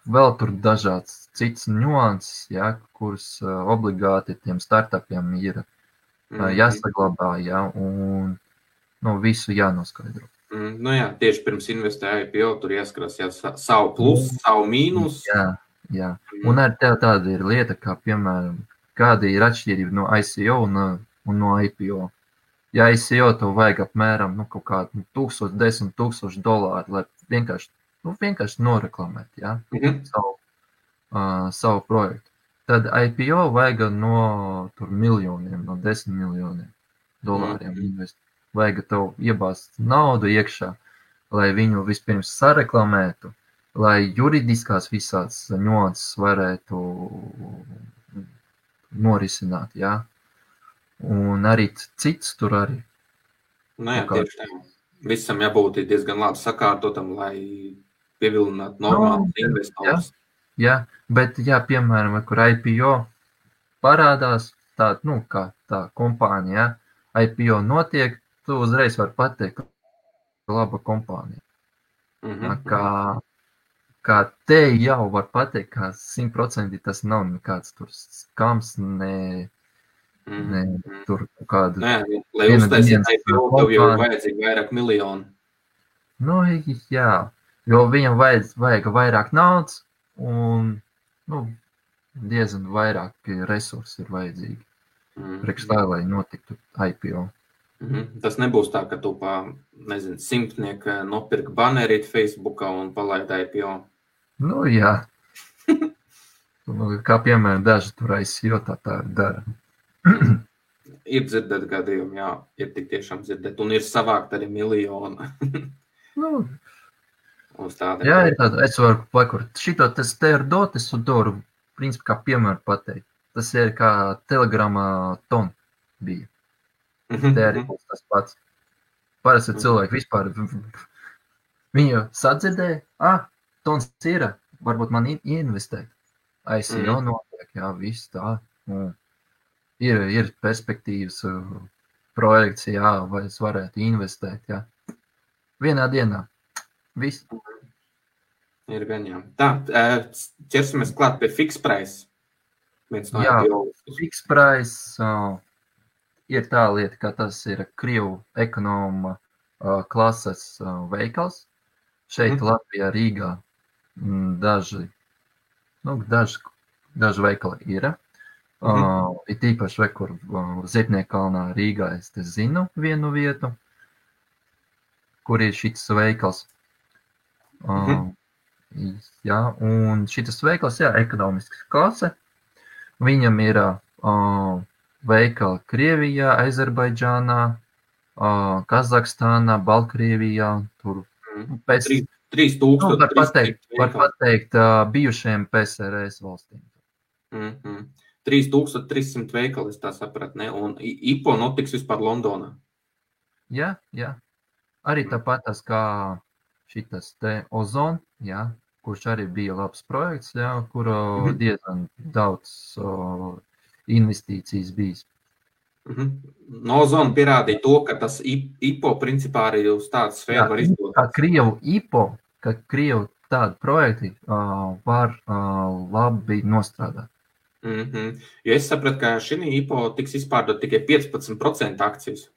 vēl tur dažāds cits nuanses, ja, kuras uh, obligāti tiem startupiem ir uh, jāsaglabā, ja, un nu, visu jānoskaidro. Mm, nu jā, tieši pirms investēja IPO, tur jāskatās jā, sa- savu plusu, savu mīnusu. Jā, jā. Un ar tev tāda ir lieta, kā piemēram, kāda ir atšķirība no ICO un, un no IPO. Ja ICO tev vajag apmēram nu, kaut kādu nu, 1000, 10 tūkstošu dolāru, lai vienkārši, nu, vienkārši noreklamētu ja, Mhm. savu, uh, savu projektu. Tad IPO vajag no tur, miljoniem, no 10 miljoniem dolāriem Mhm. investēt. Vajag tev iebāzt naudu iekšā, lai viņu vispirms sareklamētu, lai juridiskās visādas nuanses varētu norisināt. Ja? Un arī cits tur arī. Nu, jā, tieši tā. Visam jābūt diezgan labi sakārtotam, lai pievilinātu normālus jā, investorus. Ja? Bet, ja piemēram, kur IPO parādās, tā, nu, kā tā kompānija, ja? IPO notiek, tu uzreiz vari pateikt, ka laba kompānija. Mhm. Ja? Kā, kā te jau var pateikt, ka simtprocentīgi tas nav nekāds skams, ne, Mhm. ne Mhm. tur. Nu jā, lai uztaisītu IPO, tev jau ir vajadzīgi vairāk miljonu. Nu, jā, jo viņam vajadz, vajag vairāk naudas un nu, diezgan vairāk resursi ir vajadzīgi. Mhm. Priekš tā, lai notiktu IPO. Mhm. Tas nebūs tā, ka tu pa, nezinu, simtnieku nopirki banerīt Facebookā un palaidi IPO. Nu, jā. nu, kā piemēram, daži tur aizsio tā tā dara. Ir dzirdēt gadījumi, jā, ir tik tiešām dzirdēt, un ir savākt arī miljonu Nu, jā, ir tāda, es varu pakurt. Šito tas te ir dotis un to varu, principā, kā piemēru pateikt. Tas ir kā telegramā ton bija. Mhm. Te arī būs tas pats. Parasti cilvēki vispār viņu sadzirdēja, ah, tons ir, varbūt man in- investēt. ICO Mhm. notiek, jā, viss tā. Nu, ir, ir perspektīvas uh, projekts, jā, vai es varētu investēt, jā. Vienā dienā. Viss. Ir gan jā. Tā, ē, ķersimies klāt pie fixed price. Viens no Jā. Fixed price uh, ir tā lieta, ka tas ir Krievu ekonoma uh, klases uh, veikals. Šeit Mhm. Latvijā, Rīgā mm, daži, nu, daži, daži veikali ir. Uh, ir tīpaši, vai kur uh, Ziepniekalnā Rīgā es te zinu vienu vietu, kur ir šis veikals. Uh, Jā, un šis veikals, jā, ekonomisks klase. Viņam ir uh, veikali Krievijā, Azerbaidžānā, uh, Kazahstānā, Baltkrievijā. Tur Mhm. pēc, Trīs- trīs nu, tūkstoši. var pateikt, var pateikt uh, bijušajiem PSRS valstīm. Mhm. 3300 veikali, es tā sapratu, ne? Un I- IPO notiks vispār Londonā. Jā, jā. Arī tāpat tas kā šitas te ozon, jā, kurš arī bija labs projekts, jā, kuru Mhm. diezgan daudz uh, investīcijas bijis. Mhm. No zona pierādīja to, ka tas IPO principā arī uz tādu Jā, sfēru var kā izdot. Krievu IPO, ka Krievu tādi projekti uh, var uh, labi nostrādāt. Mm -hmm. Jo es sapratu, ka šī IPO tiks izpārdot tikai 15% akcijas.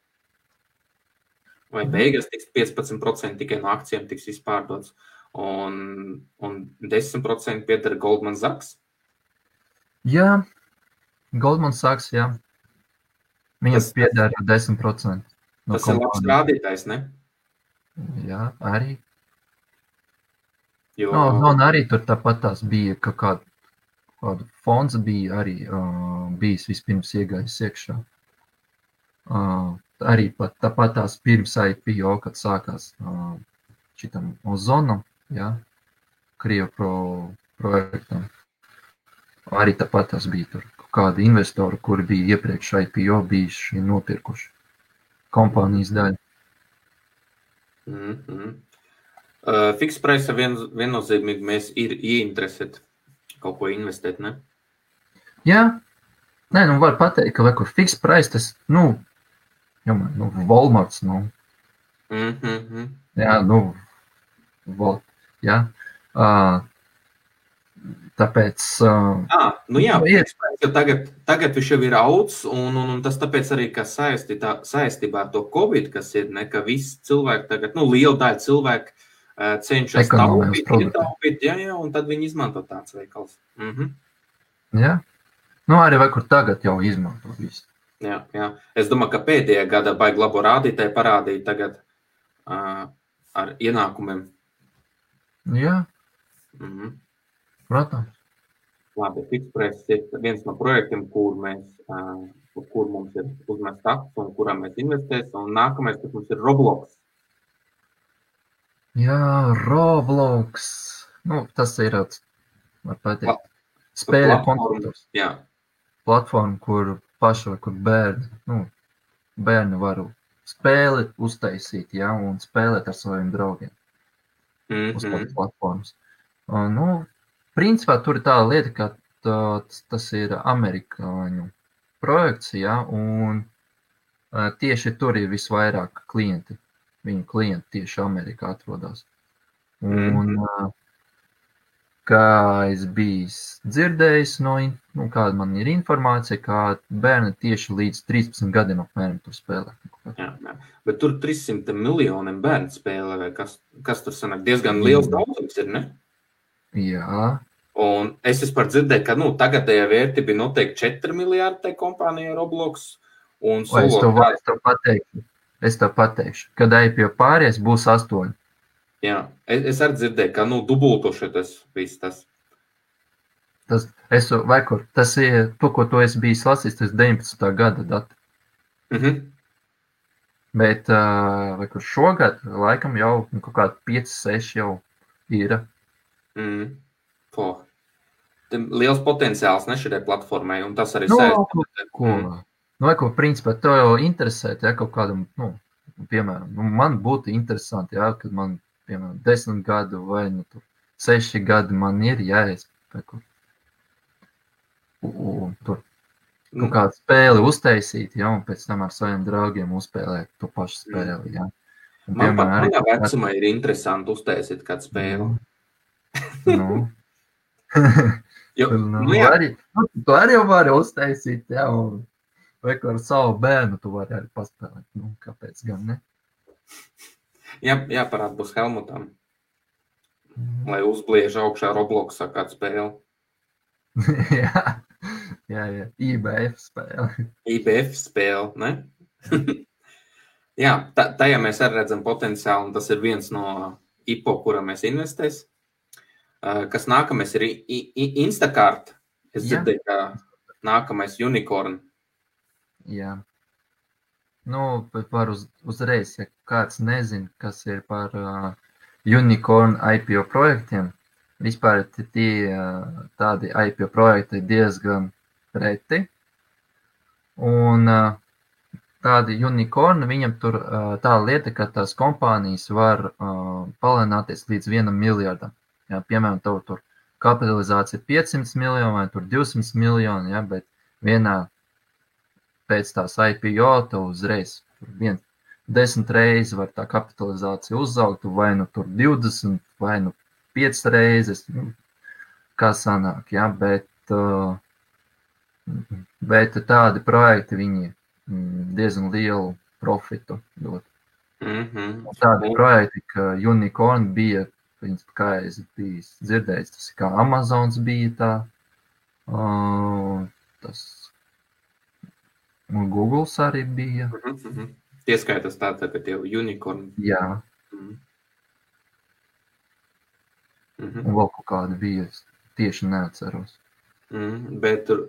Vai beigās tiks 15% tikai no akcijiem tiks izpārdots, un, un 10% pieder Goldman Sachs? Jā, Goldman Sachs, jā. Viņam Tas- pieder 10%. No Tas ir labs rādītājs, ne? Jā, arī. Jo, No, no, un arī tur tāpat tās bija kaut kāda fonds bija arī uh, bijis vispirms iegājis iekšā. Uh, arī pat tāpat tās pirms IPO, kad sākās uh, šitam ozonam, jā, Krievu pro, projektam. Arī tāpat tās bija tur kādi investori, kuri bija iepriekš IPO bijuši nopirkuši kompānijas daļu. Mm -hmm. uh, Fiks presa vien, viennozīmīgi mēs ir ieinteresēti kaut ko investēt, ne? Jā, nē, nu var pateikt, ka vai kur fiks price, tas, nu, jau man, nu, Walmarts, nu, Mm -hmm. jā, nu, vol, jā. Uh, tāpēc, uh, Ah, nu jā, Nu, jau tagad, tagad viņš jau ir augs, un, un, un tas tāpēc arī, ka saisti, tā, saistībā ar to Covid, kas ir, ne, ka visi cilvēki tagad, nu, liela daļa cilvēku cenšas taupīt, ietaupīt, jā, jā, un tad viņi izmanto tāds veikals. -hmm. jā. Nu, arī vai kur tagad jau izmanto visu. Jā, jā. Es domāju, ka pēdējā gada baigi labo rādītāji parādīja tagad uh, ar ienākumiem. Jā, Mm -hmm. protams. Labi, Fixpress ir viens no projektiem, kur, mēs, uh, kur mums ir uzmests akts un kurā mēs investēsim. Un nākamais, kas mums ir Roblox. Jā, Roblox. Nu, tas ir, tāds, var pateikt, spēļu konstruktors. Jā, Platforma, kur paši kur bērni, nu, bērni var spēli uztaisīt, jā, un spēlēt ar saviem draugiem. mm uz -hmm. tādas platformas. Uh, Nu, principā tur ir tā lieta, ka tā, tas, ir amerikāņu projekts, ja, un tieši tur ir visvairāk klienti. Viņu klienti tieši Amerikā atrodas. Un, uh, kā es biju dzirdējis, no, nu, kāda man ir informācija, ka bērni tieši līdz 13 gadiem apmēram tur spēlē. jā, jā. Bet tur 300 miljoniem bērnu spēlē, kas, kas tur sanāk diezgan liels daudzums ir, ne? Jā, Un es vispār dzirdēju, ka nu, tagadējā vērtība ir noteikti 4 miljardi tai kompānijai Roblox. Un Vai es to, es to pateikšu. Es to pateikšu. Kad ej pie pāries, būs astoņi. jā, es, es arī dzirdēju, ka nu, dubultoši tas viss tas. Tas, es, vai kur, tas ir to, ko tu esi bijis lasījis, tas 19. gada dati. Mhm. Bet uh, kur šogad, laikam jau nu, kaut kādi 5, 6 jau ir. Mm. Po. Liels potenciāls ne šai platformai, un tas arī Nu, saistīts. Ko? Nu, vai ko, principā, to jau interesē, ja kaut kādam, nu, piemēram, nu, man būtu interesanti, ja, kad man, piemēram, 10 gadu vai nu, tur, 6 gadi man ir kur. U- u- Tur Nu, kaut kādu spēli uztaisīt, ja, un pēc tam ar saviem draugiem uzspēlēt to pašu spēli. Ja. Un, Man piemēram, arī- vecumā ir interesanti uztaisīt kādu spēli. Nu, Jo, nu, nu, arī, nu, tu arī vari uztaisīt, ja, un vai ar savu bērnu tu vari arī paspēlēt. Nu, kāpēc gan ne? jā, jāparāda būs Helmutam, lai uzbliež augšā Robloksā kādu spēli. jā, jā, jā, IBF spēle. IBF spēle, ne? jā, tajā mēs arī redzam potenciālu, un tas ir viens no IPO, kurā mēs investēsim. Uh, Kas nākamais ir Instacart. Es dzirdēju, ka nākamais unicorn. Jā. Nu, bet var uz, uzreiz, ja kāds nezina, kas ir par uh, unicorn IPO projektiem, vispār ti- tie uh, tādi IPO projekti ir diezgan reti. Un uh, tādi unicorni, viņam tur uh, tā lieta, ka tās kompānijas var uh, palielināties līdz vienam miljardam. Jā, piemēram, tev tur kapitalizācija ir 500 miljoni vai tur 200 miljoni, ja, bet vienā pēc tās IPO tev uzreiz tur vien, desmit reizes var tā kapitalizācija uzaugt, vai nu tur 20, vai nu piecas reizes, nu, kā sanāk, ja, bet, uh, bet tādi projekti viņi mm, diezgan lielu profitu dod. Mm -hmm. Tādi projekti, ka Unicorn bija, principā, kā es biju dzirdējis, tas kā Amazons bija tā, uh, tas un Googles arī bija. Mm -hmm. Ieskaitas tā, tā, ka tie unicorni. Jā, Mm -hmm. un vēl kaut kāda bija, tieši neatceros. Mm, bet uh,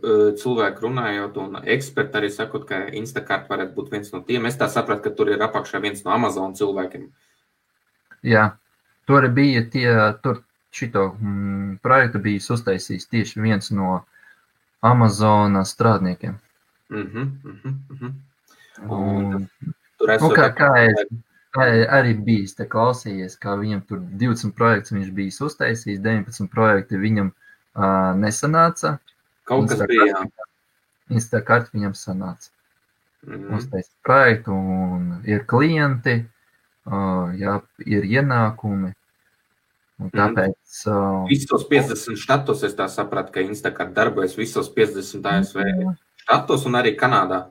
cilvēki runājot, un eksperti arī sakot, ka Instacart varētu būt viens no tiem. Es tā sapratu, ka tur ir apakšā viens no Amazon cilvēkiem. Jā, tur bija tie, tur šito mm, projektu bija uztaisījis tieši viens no Amazonas strādniekiem. Mm mm -hmm, mm -hmm. Un, Tur nu, esot kā, kā es kā arī bijis klausījies, kā viņam tur 20 projekts viņš bija uztaisījis, 19 projekti viņam uh, nesanāca. kaut kas bija. jā. Instacart viņam sanāca. Mhm. Uztaisīt projektu un ir klienti, uh, jā, ir ienākumi. Un tāpēc uh, Visos 50 štatos es tā sapratu, ka Instacart darbojas visos 50 ASV štatos un arī Kanādā.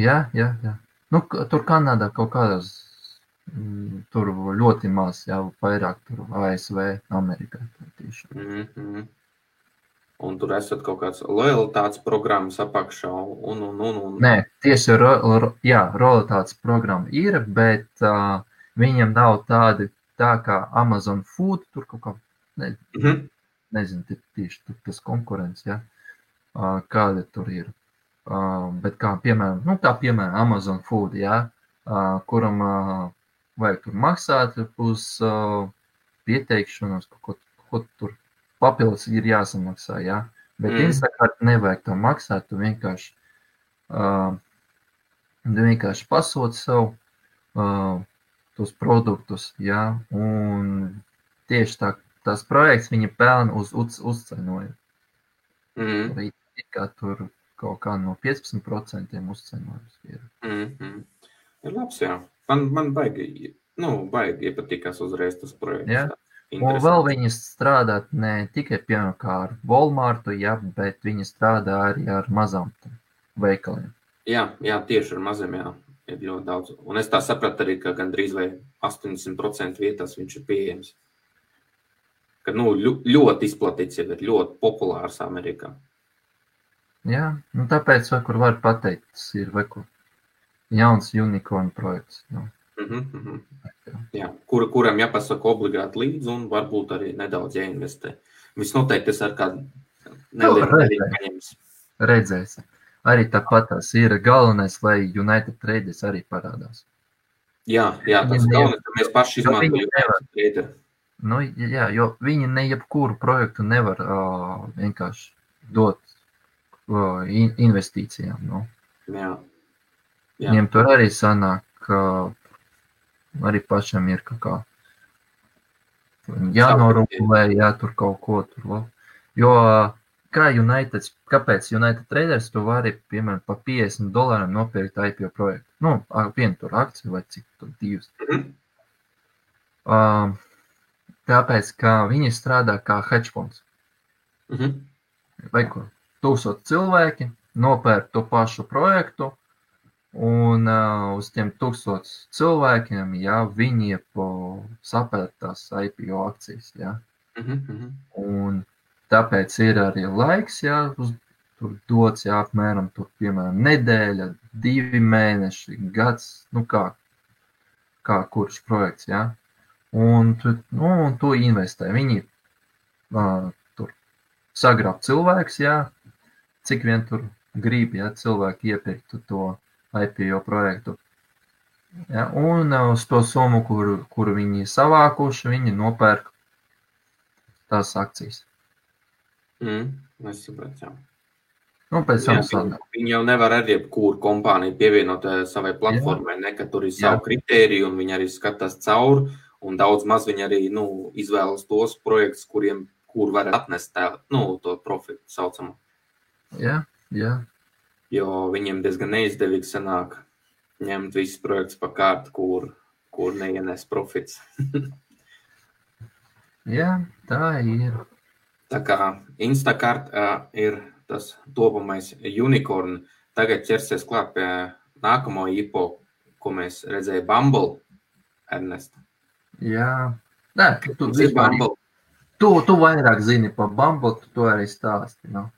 Jā, jā, jā. Nu, tur Kanādā kaut kādās, mm, tur ļoti maz, jau vairāk tur ASV, Amerikā. Mm -hmm. Un tur esat kaut kāds lojalitātes programmas apakšā un, un, un, un. Nē, tieši ro, ro, jā, realitātes programma ir, bet uh, viņam nav tādi, tā kā Amazon Food, tur kaut kā, ne, Mhm. nezinu, tie- tieši tur tas konkurence, ja? Kāda tur ir. Bet kā piemēram, nu, kā piemēram Amazon Food, ja? kuram vajag tur maksāt uz pieteikšanos, ko, ko tur papildus ir jāsamaksā, ja? Bet Mm. mm. Instacart nevajag to maksāt, tu vienkārši, tu vienkārši pasūti sev uh, tos produktus, ja? un tieši tā, tas projekts viņa pelna uz uz, uzcenojumu. Mhm. Kā tur kaut kā no 15% uzcenojums ir. Mm -hmm. Ir labs, jā. Man, man baigi, nu, baigi iepatikās uzreiz tas projekts. Jā. Un vēl viņi strādā ne tikai piemēram kā ar Walmartu, ja, bet viņi strādā arī ar mazām veikaliem. Jā, jā, tieši ar maziem, jā, ir ļoti daudz. Un es tā sapratu arī, ka gandrīz vai 80% vietās viņš ir pieejams. Ka, nu, ļoti izplatīts jau ir, ļoti populārs Amerikā. Jā, nu tāpēc, vai kur var pateikt, tas ir vai kur jauns unicorn projekts. Nu, Mhm, mhm. jā. Jā, kur, kuram jāpasaka obligāti līdzi un varbūt arī nedaudz jāinvestē. Visnoteikti tas ar kādu nelielu redzēs. daļu paņems. Redzēsim. Arī tāpat tas ir galvenais, lai United Traders arī parādās. Jā, jā, tas ir galvenais, ka mēs paši izmantojam. Nu, jā, jo viņi ne jebkuru projektu nevar uh, vienkārši dot in investīcijām. Nu. Jā. Jā. Viņiem tur arī sanāk, ka arī pašam ir kaut kā jānorūpē, jā, tur kaut ko tur vēl. Jo kā United, kāpēc United Traders tu vari, piemēram, pa 50 dolāriem nopirkt IPO projektu? Nu, vienu tur akciju vai cik tur divas. Mhm. Um, tāpēc, ka viņi strādā kā hedge funds. Mhm. vai kur tūkstoši cilvēki nopērk to pašu projektu, un uh, uz tiem tūkstošiem cilvēkiem, ja viņi sapērk tās IPO akcijas, ja, Mhm. Mhm. un tāpēc ir arī laiks, ja, uz, tur dots, ja, apmēram, tur, piemēram, nedēļa, divi mēneši, gads, nu kā, kā kurš projekts, ja, un tu, nu, un tu investē. Viņi uh, tur sagrāb cilvēks, jā, cik vien tur grib, ja cilvēki iepirktu to IPO projektu. Ja, un uh, uz to summu, kuru, kuru viņi savākuši, viņi nopērk tās akcijas. Mhm. Es sapratu, jā. Nu, pēc tam Jā, viņi, jau nevar ar jebkuru kompāniju pievienot eh, savai platformai, ne, ka tur ir savu Jā. kritēriju un viņi arī skatās cauri. Un daudz maz viņi arī nu, izvēlas tos projektus, kuriem kur var atnest tā, nu, to profitu saucamo. Jā, jā, Jo viņiem diezgan neizdevīgi sanāk ņemt visus projektus pa kārtu, kur, kur neienes profits. Jā, tā ir. Tā kā Instacart uh, ir tas topamais unicorn, tagad ķersies klāt pie nākamo IPO, ko mēs redzējām Bumble, Ernest. Jā, Nē, tu, tu, tu, tu vairāk zini par Bumble, tu to arī stāsti. Nu.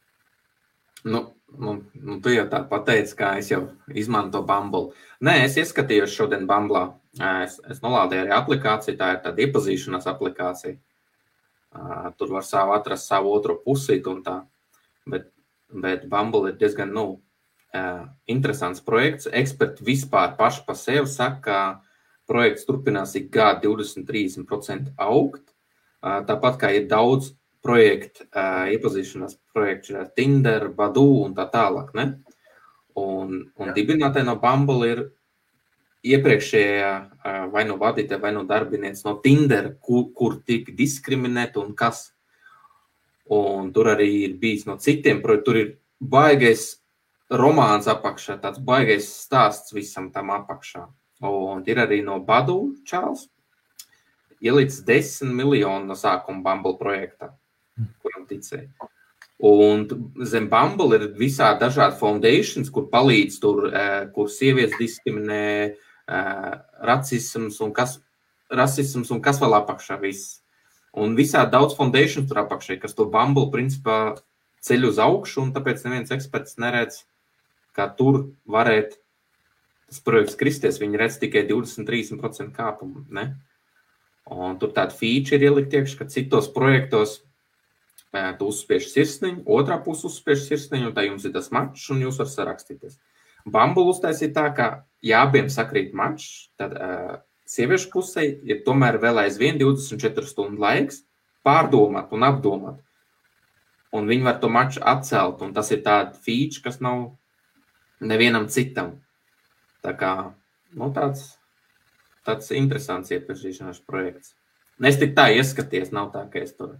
Nu, nu, nu, tu jau tā pateici, kā es jau izmantoju Bumble. Nē, es ieskatījos šodien Bumblā. Es, es nolādēju arī aplikāciju, tā ir tāda iepazīšanās aplikācija. Tur var savu atrast savu otru pusīti un tā. Bet, bet Bumble ir diezgan, nu, interesants projekts. Eksperti vispār paši pa sevi saka, ka projekts turpinās ik gadu 20-30% augt. Tāpat kā ir daudz projektu, ā, iepazīšanās projektu, ir Tinder, Badu un tā tālāk. Ne? Un, un dibinātāji no Bumble ir iepriekšējā ā, vai nu vadītāja, vai nu darbinieks no Tinder, kur, kur tika diskriminēta un kas. Un tur arī ir bijis no citiem projektiem. Tur ir baigais romāns apakšā, tāds baigais stāsts visam tam apakšā. Un ir arī no Badu Čāls. Ielicis 10 miljonu no sākuma Bumble projektā, kuram ticēja. Un zem Bumble ir visādi dažādi foundations, kur palīdz tur, eh, kur sievietes diskriminē, eh, rasisms un kas, rasisms un kas vēl apakšā viss. Un visādi daudz foundations tur apakšā, kas to Bumble principā ceļ uz augšu, un tāpēc neviens eksperts neredz, kā tur varētu tas projekts kristies. Viņi redz tikai 20-30% kāpumu. Ne? Un tur tāda feature ir ielikt iekšā, ka citos projektos tu uzspiež sirsniņu, otrā puse uzspiež sirsniņu, un tā jums ir tas mačs, un jūs varat sarakstīties. Bambulu uztaisīja tā, ka, ja abiem sakrīt mačs, tad uh, sieviešu pusē ir tomēr vēl aizvien 24 stundu laiks pārdomāt un apdomāt. Un viņi var to maču atcelt, un tas ir tāds feature, kas nav nevienam citam. Tā kā nu, tāds, tāds interesants iepazīšanās projekts. Un Es tik tā ieskaties, nav tā, ka es tur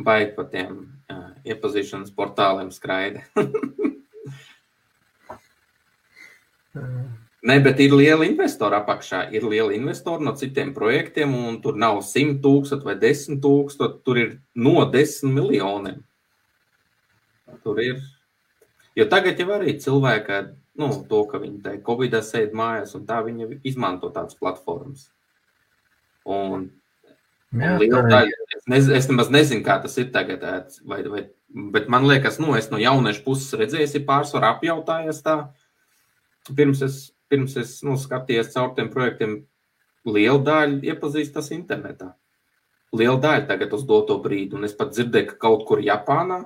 baigi pa tiem uh, iepazīšanās portāliem skraidu. Nē, bet ir liela investora apakšā. Ir liela investora no citiem projektiem, un tur nav 100 tūkstoši vai 10 tūkstoši. Tur ir no 10 miljoniem. Tur ir. Jo tagad jau arī cilvēki, nu, to, ka viņi tajā Covid-19 sēž mājās, un tā viņi izmanto tādas platformas. Un Jā, Liela daļa. Nez, es nemaz nezinu, kā tas ir tagad. Vai, vai, bet man liekas, nu, es no jauniešu puses redzēju, ir pārsvarā apjautājies tā. Pirms es, pirms es nu, skatījos caur tiem projektiem, liela daļa iepazīstas internetā. Liela daļa tagad uz doto brīdi. Un es pat dzirdēju, ka kaut kur Japānā,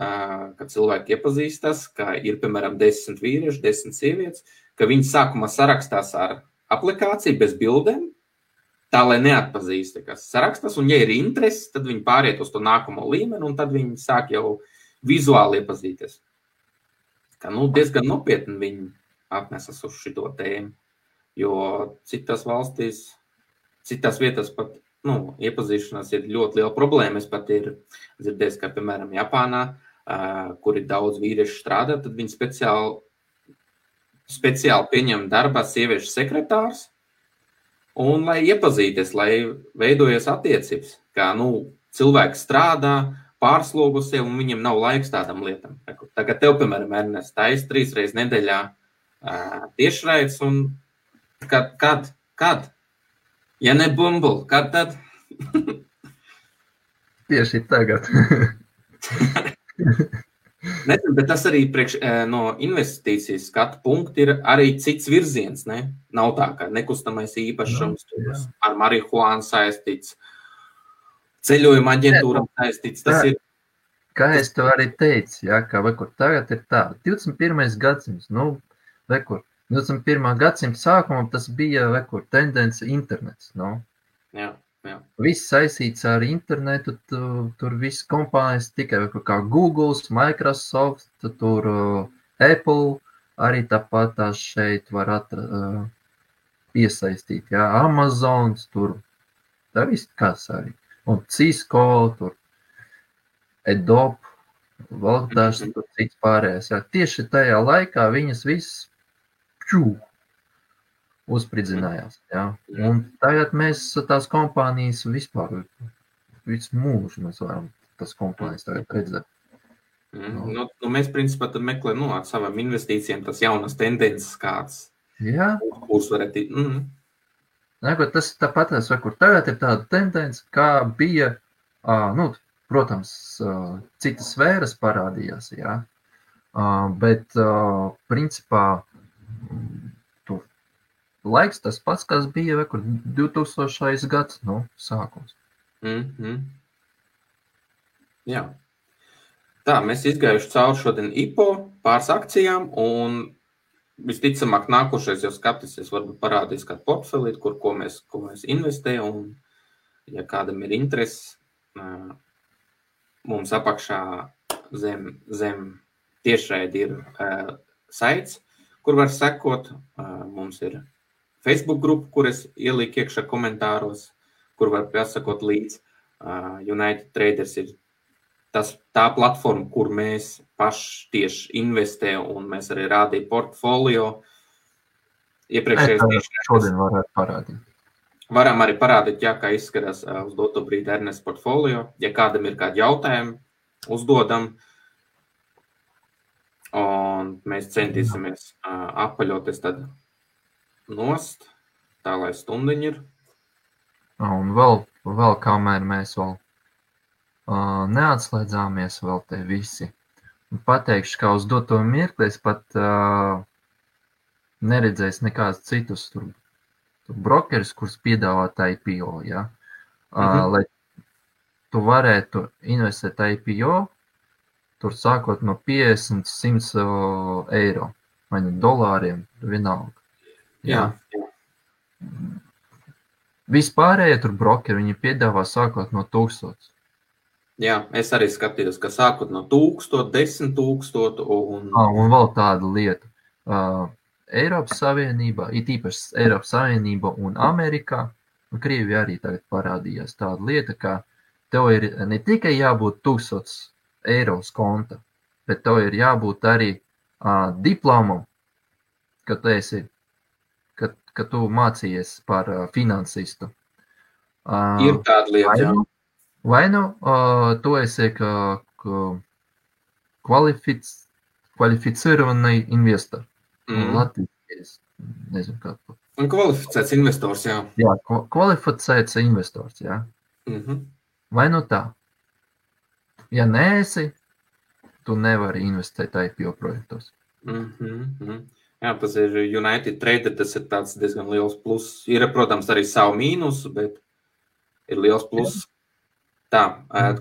kad cilvēki iepazīstas, ka ir piemēram desmit vīrieši, desmit sievietes, ka viņi sākumā sarakstās ar aplikāciju bez bildēm, tā lai neatpazīst, kas sarakstās. Un, ja ir interese, tad viņi pāriet uz to nākamo līmeni, un tad viņi sāk jau vizuāli iepazīties. Kā, nu, diezgan nopietni viņi atnesas uz šo tēmu. Jo citās valstīs, citās vietās pat nu, iepazīšanās ir ļoti liela problēma. Es pat ir dzirdējis, ka, piemēram, Japānā, ā, kur ir daudz vīriešu strādā, tad viņi speciāli, speciāli pieņem darbā sieviešu sekretārs. Un, lai iepazīties, lai veidojas attiecības, kā nu, cilvēks strādā, pārslogo sev, un viņam nav laiks tādam lietam. Tagad, tev, piemēram, Ernsts, taisa trīs reizes nedēļā uh, tiešraides, un kad, kad, kad? Ja ne bumble, kad tad? Tieši tagad. Nezinu, bet tas arī priekš, eh, no investīcijas skatu punkta ir arī cits virziens. Ne? Nav tā, ka nekustamais īpašums Jā, jā. ar marihuānu saistīts, ceļojuma aģentūram saistīts. Tas Jā. ir Kā es tev arī teicu, ja, ka vai, kur tagad ir tā, 21. gadsimts, nu, vai, kur 21. gadsimta sākumā tas bija vai, kur, tendence internets. Nu. jā, jā. Viss saistīts ar internetu, tu, tur viss kompānijas tikai kā Google, Microsoft, tur uh, Apple, arī tāpat tās šeit var atra, uh, piesaistīt, jā, Amazons, tur, tā viss kas arī. Un Cisco, tur Adobe, vēl dažs tur cits pārējais. Jā. Tieši tajā laikā viņas viss čū, uzspridzinājās. Jā. Un tagad mēs tās kompānijas vispār visu mūžu mēs varam tas kompānijas tagad redzēt. Mm. Nu. Nu, mēs principā tad meklējam nu, ar savām investīcijām tas jaunas tendences, kāds Jā, kurs varētu būt. Mm. Nē, tas tāpat ir, kur tagad ir tāda tendence, kā bija, ā, nu, protams, ā, citas sfēras parādījās, jā. Ā, bet, ā, principā, laiks tas pats, kas bija, vai kur 2000. gads, nu, sākums. Mm -hmm. Jā. Tā, mēs izgājuši cauri šodien IPO pāris akcijām, un visticamāk nākošais jau skatīsies, varbūt parādīs kādu portfeli, kur ko mēs, ko mēs investējam, un ja kādam ir interesi, mums apakšā zem, zem tiešraidi ir uh, saits, kur var sekot. Uh, mums ir Facebook grupa, kur es ieliku iekšā komentāros, kur var pasakot līdzi. Uh, United Traders ir tas, tā platforma, kur mēs paši tieši investējam, un mēs arī rādījām portfolio. Iepriekšējais tiešraidis Šodien varētu parādīt. Varam arī parādīt, jā, kā izskatās ā, uz doto brīdi Ernesta portfolio. Ja kādam ir kādi jautājumi, uzdodam. Un mēs centīsimies ā, apaļoties tad nost, tā lai stundiņa ir. Un vēl, vēl kamēr mēs vēl uh, neatslēdzāmies, vēl te visi. Pateikšu, ka uz doto mirkli es pat uh, neredzēju nekādus citus tur, tur brokerus, kurus piedāvā tā IPO. Ja? Uh, Mhm. Lai tu varētu investēt IPO, tur sākot no 50, 100 uh, eiro vai nu dolāriem, vienalga. Jā, jā. Vispārējie tur brokeri, viņi piedāvā sākot no 1000. jā, es arī skatījos, ka sākot no 1000, 10 tūkstošu un Ah, un vēl tāda lieta. Uh, Eiropas Savienībā, it īpaši Eiropas Savienība un Amerikā, un Krievija arī tagad parādījās tāda lieta, ka tev ir ne tikai jābūt 1000 eiro konta, bet tev ir jābūt arī uh, diplomam, ka tu esi, ka tu mācījies par finansistu. Uh, Ir tāda lieta, vai nu, vai nu uh, tu esi ka, ka kvalific, kvalificirovanai investori. Mm. Nu, Latvijas, nezinu, kā to. Un kvalificēts investors, jā. Jā, kvalificēts investors, jā. Mm -hmm. Vai nu tā? Ja nē, esi, tu nevari investēt IPO projektos. Mm -hmm. Jā, tas ir United Trader. Tas ir diezgan liels pluss. Ir, protams, arī savu mīnusu, bet ir liels pluss. Tā,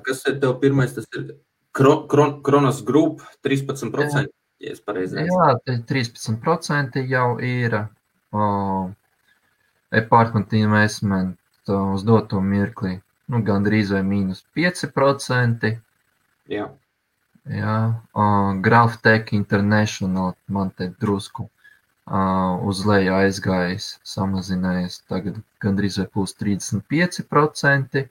kas ir tev pirmais? Tas ir Kro, Kron, Kronos Group 13%. Ja es pareizi redzu. Jā, te 13% jau ir uh, apartment investment uh, uz doto mirkli. Nu, gandrīz vai mīnus 5%. Jā. Jā, uh, Graphtech International man te drusku uh, uz leju aizgājis, samazinājies. Tagad gandrīz vai plus 35%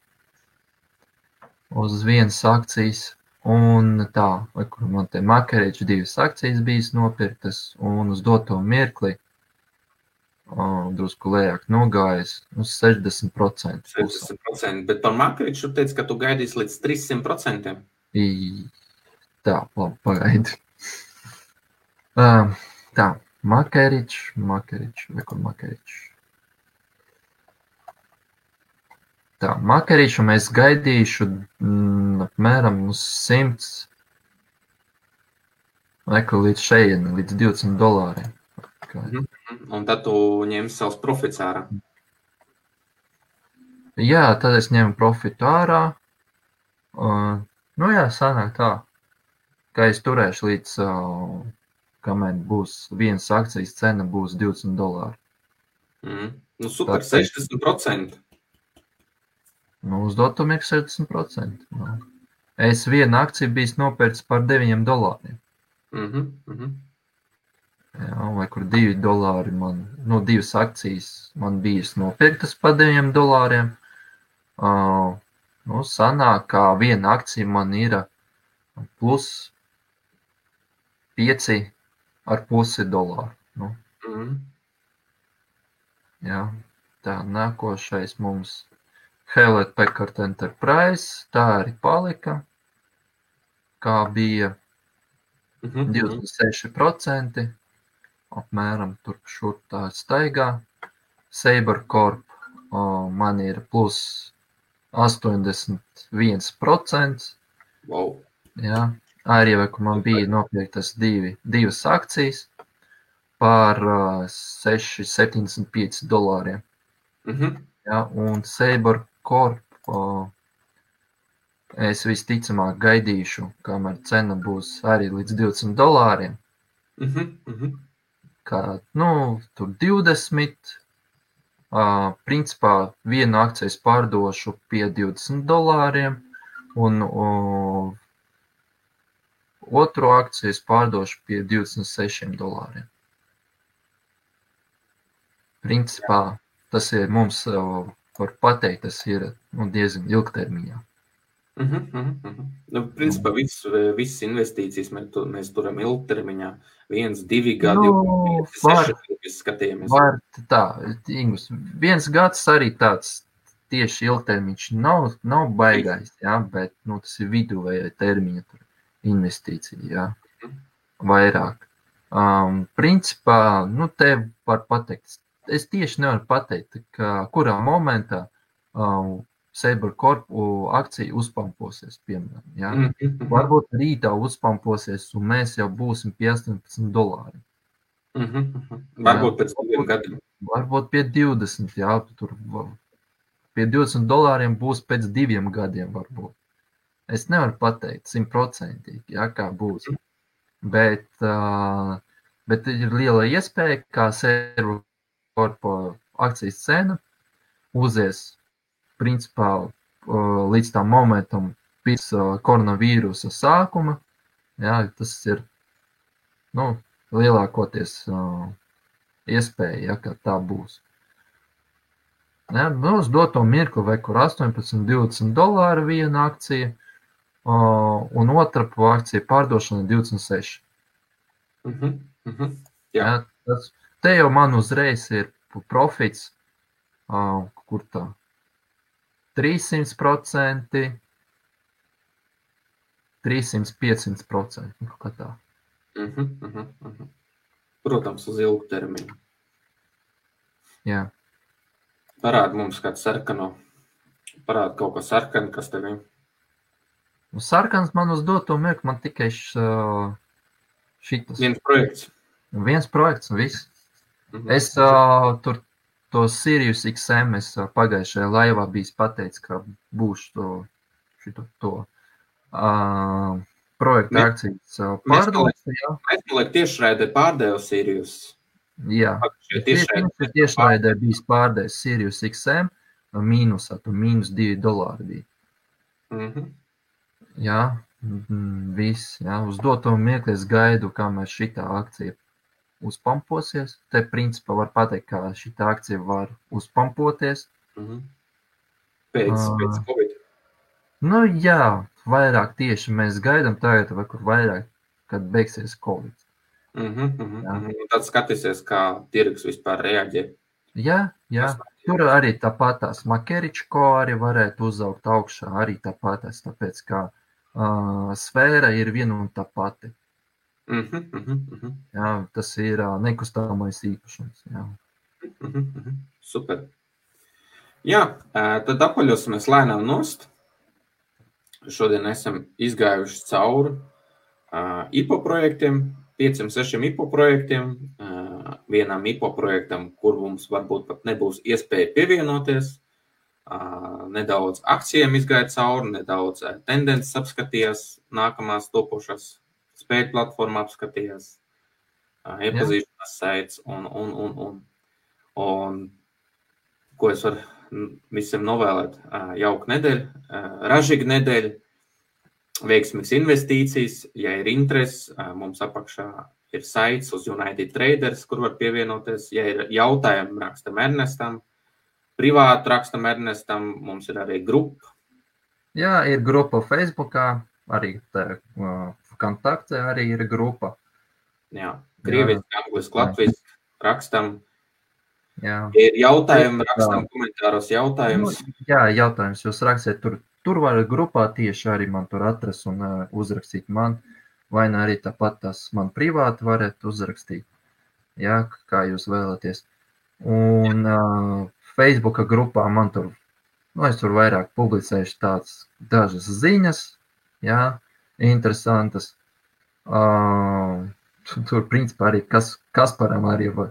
uz vienas akcijas. Un tā, vai kur man te makarēču divas akcijas bijis nopirktas, un uz doto mirkli uh, drusku lejāk nogājis uz 60%. pusē. 60%. Bet par Makrīču teica, ka tu gaidīsi līdz 300%. I- Tā, labi, pagaidi. Uh, tā, Makaričs, Makaričs, vai kur Makaričs? Tā, Makariču mēs gaidīšu mm, apmēram uz 100, vai kur līdz šeit, līdz 20 dolāriem. Kā- Un tad tu ņemsi savus profits ārā. Jā, tad es ņemu profitu ārā. Uh, nu jā, sanāk tā, ka es turēšu līdz, uh, kamēr būs vienas akcijas cena būs 20 dolāri. Mm. Nu, super, Tā teikt. 60%. Nu, uz dotumu ir 60%. Nu. Es vienu akciju biju nopircis par 9 dolāriem. Mm -hmm. Mm -hmm. Jā, vai kur 2 dolāri man, nu, divas akcijas man bija nopirktas par 9 dolāriem. Uh, nu, sanāk, ka viena akcija man ir plus 5 ar pusi dolāru. Nu, Mm -hmm. jā, tā nākošais mums Hewlett Packard Enterprise, tā arī palika, kā bija Mhm. 26%, apmēram tur šur tā staigā. Saber Corp o, man ir plus 81%. Wow. Jā. Arī vai man bija nopirktas divi, divas akcijas par uh, 6,75 dolāriem. Mhm. Ja, un Saber Corp o, es visticamāk gaidīšu, kamēr cena būs arī līdz 20 dolāriem. Mhm. Mhm. Kā, nu, tur 20. Uh, principā vienu akciju pārdošu pie 20 dolāriem, un uh, otru akciju es pārdošu pie 26 dolāriem. Principā tas ir mums, uh, var pateikt, tas ir nu, diezgan ilgtermiņā. Mhm, mhm, mhm. Nu, principā viss, visas investīcijas mēs, tu, mēs turam ilgtermiņā. Viens, divi gadi, Nu, var. skatījamies. Var tā, Ingus, viens gads arī tāds tieši ilgtermiņš nav, nav baigais, jā, bet nu, tas ir viduvējā termiņa tur investīcija, jā, vairāk. Um, principā, nu, te var pateikt, es tieši nevaru pateikt, ka kurā momentā um, Saber Corpu akcija uzpamposies, piemēram, jā. Mhm, mhm, Varbūt rītā uzpamposies, un mēs jau būsim pie 18 dolāriem. mhm, mhm. Varbūt pēc diviem gadiem. Varbūt pie 20, jā, tur pie 20 dolāriem būs pēc diviem gadiem. Varbūt. Es nevaru pateikt simtprocentīgi, jā, kā būs. Bet, uh, bet ir liela iespēja, ka servu korpo akcijas cena uzies principā uh, līdz tam momentam pirms uh, koronavīrusa sākuma. Jā, tas ir nu, lielākoties uh, iespēja, ja, ka tā būs. Ja, nu, uz doto mirkli, vai kur 18, 20 dolāri viena akcija, un otra pa akcija pārdošana 26. Mhm, mhm. Jā. Ja, tas, te jau man uzreiz ir profits, kur tā 300%, 300, 500%. nu, kā tā. Mhm, mhm, mhm. Protams, uz ilgu termiņu. Jā. Parāda mums kādu sarkano. Parāda kaut ko sarkanu, kas tev ir. Nu, sarkans man uz doto mirkli, man tikai š, šitas. Viens projekts. Viens projekts un viss. Mhm. Es uh, tur to Sirius XM es uh, pagājušajā laivā biju pateicis, ka būšu to, šito, to uh, projektu Mēs- akcijas uh, mēs pārdot. Jā, Es domāju, ka tieši raidē pārdevu Sirius. jā. Tieši tiešraidē tiešraidē bija pārdevējis Sirius XM mīnusā, tur mīnus 2 dolāri bija. Mhm. Jā, mm, viss. Jā. Uz doto mirkli es gaidu, kamēr šī akcija uzpamposies. Te principā var pateikt, ka šī akcija var uzpampoties. Mhm. Pēc, Ā. pēc Covid. Nu, jā, vairāk tieši mēs gaidām tagad, vai kur vairāk, kad beigsies Covid. Mhm, Jā. mhm. Un Tad skatīsies, kā tirgus vispār reaģē. Jā, jā. Tur arī tāpat tās makeričko arī varētu uzaugt augšā, arī tāpatās, tāpēc, ka uh, sfēra ir viena un tā pati. Mhm, mhm, mhm, Jā, tas ir uh, nekustamais īpašums. Jā. mhm, mhm. Super. Jā, tad apaļosimies lēnām nost. Šodien esam izgājuši cauri ā, IPO projektiem, pieciem, sešiem IPO projektiem. ā, Vienam IPO projektam, kur mums varbūt pat nebūs iespēja pievienoties. Nedaudz akcijiem izgāja cauri, nedaudz tendences apskatījās, nākamās topošās spēļu platformā apskatījās, iepazīšanās saits un, un, un, un, un ko es varu visiem novēlēt. Jauka nedēļa, ražīga nedēļa, veiksmīgas investīcijas. Ja ir interesi, mums apakšā ir saits uz United Traders, kur var pievienoties. Ja ir jautājumi, rakstam Ernestam. Privāti rakstam Ernestam, mums ir arī grupa. jā, ir grupa Facebookā, arī tā, kontaktē arī ir grupa. Jā, krieviski, angliski, latviski rakstam. Jā. Ir jautājumi, Jā. rakstam komentāros jautājumus. Nu, jā, jautājums jūs rakstiet tur. Tur var grupā tieši arī man tur atrast un uh, uzrakstīt man. Vai arī tāpat tas man privāti varat uzrakstīt. Jā, kā jūs vēlaties. Un uh, Facebooka grupā man tur, nu, es tur vairāk publicēšu tādas dažas ziņas, jā, interesantas. Uh, tu- tur, principā, arī kas, Kasparam arī var,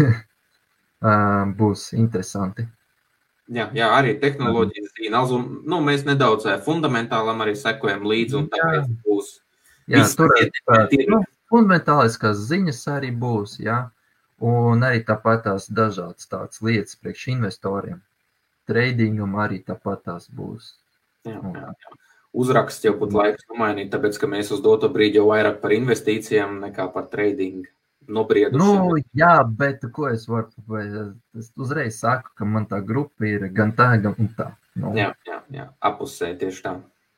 uh, būs interesanti. Jā, jā, arī tehnoloģijas zīmes. Un nu, mēs nedaudz fundamentālam arī sekojam līdzi. un Tāpēc būs Jā, tur arī nu, fundamentāliskās ziņas arī būs, jā. Un arī tāpat tās dažādas tādas lietas priekš investoriem. Tradingam arī tāpat tās būs. Jā, jā, jā. Uzraksts jau būtu laiks nomainīt, tāpēc ka mēs uz doto brīdi jau vairāk par investīcijām nekā par trading nobrieduši. Nu, jā, bet ko es varu pateikt? Es uzreiz saku, ka man tā grupa ir gan tā, gan tā. Nu, jā, jā, jā, apusē tieši tā.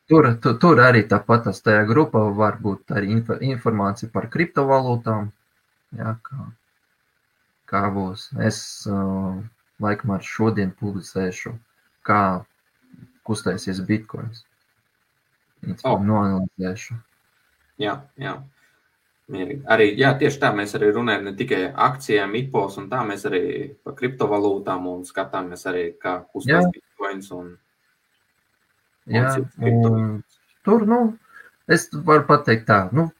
Tur, tur, tur arī tāpat tajā grupā var būt arī info, informācija par kriptovalūtām. Jā, kā, kā būs. Es uh, laikam ar šodien publicēšu, kā kustēsies bitkoins. Oh. Noanalizēšu. Jā, jā. Mierīgi. Arī, jā, tieši tā mēs arī runājam ne tikai akcijām, IPOs, un tā mēs arī par kriptovalūtām un skatāmies arī, kā kustās Jā. bitkoins. Un, Jā, Un kriptovalūtas. un tur, nu, es varu pateikt tā, nu,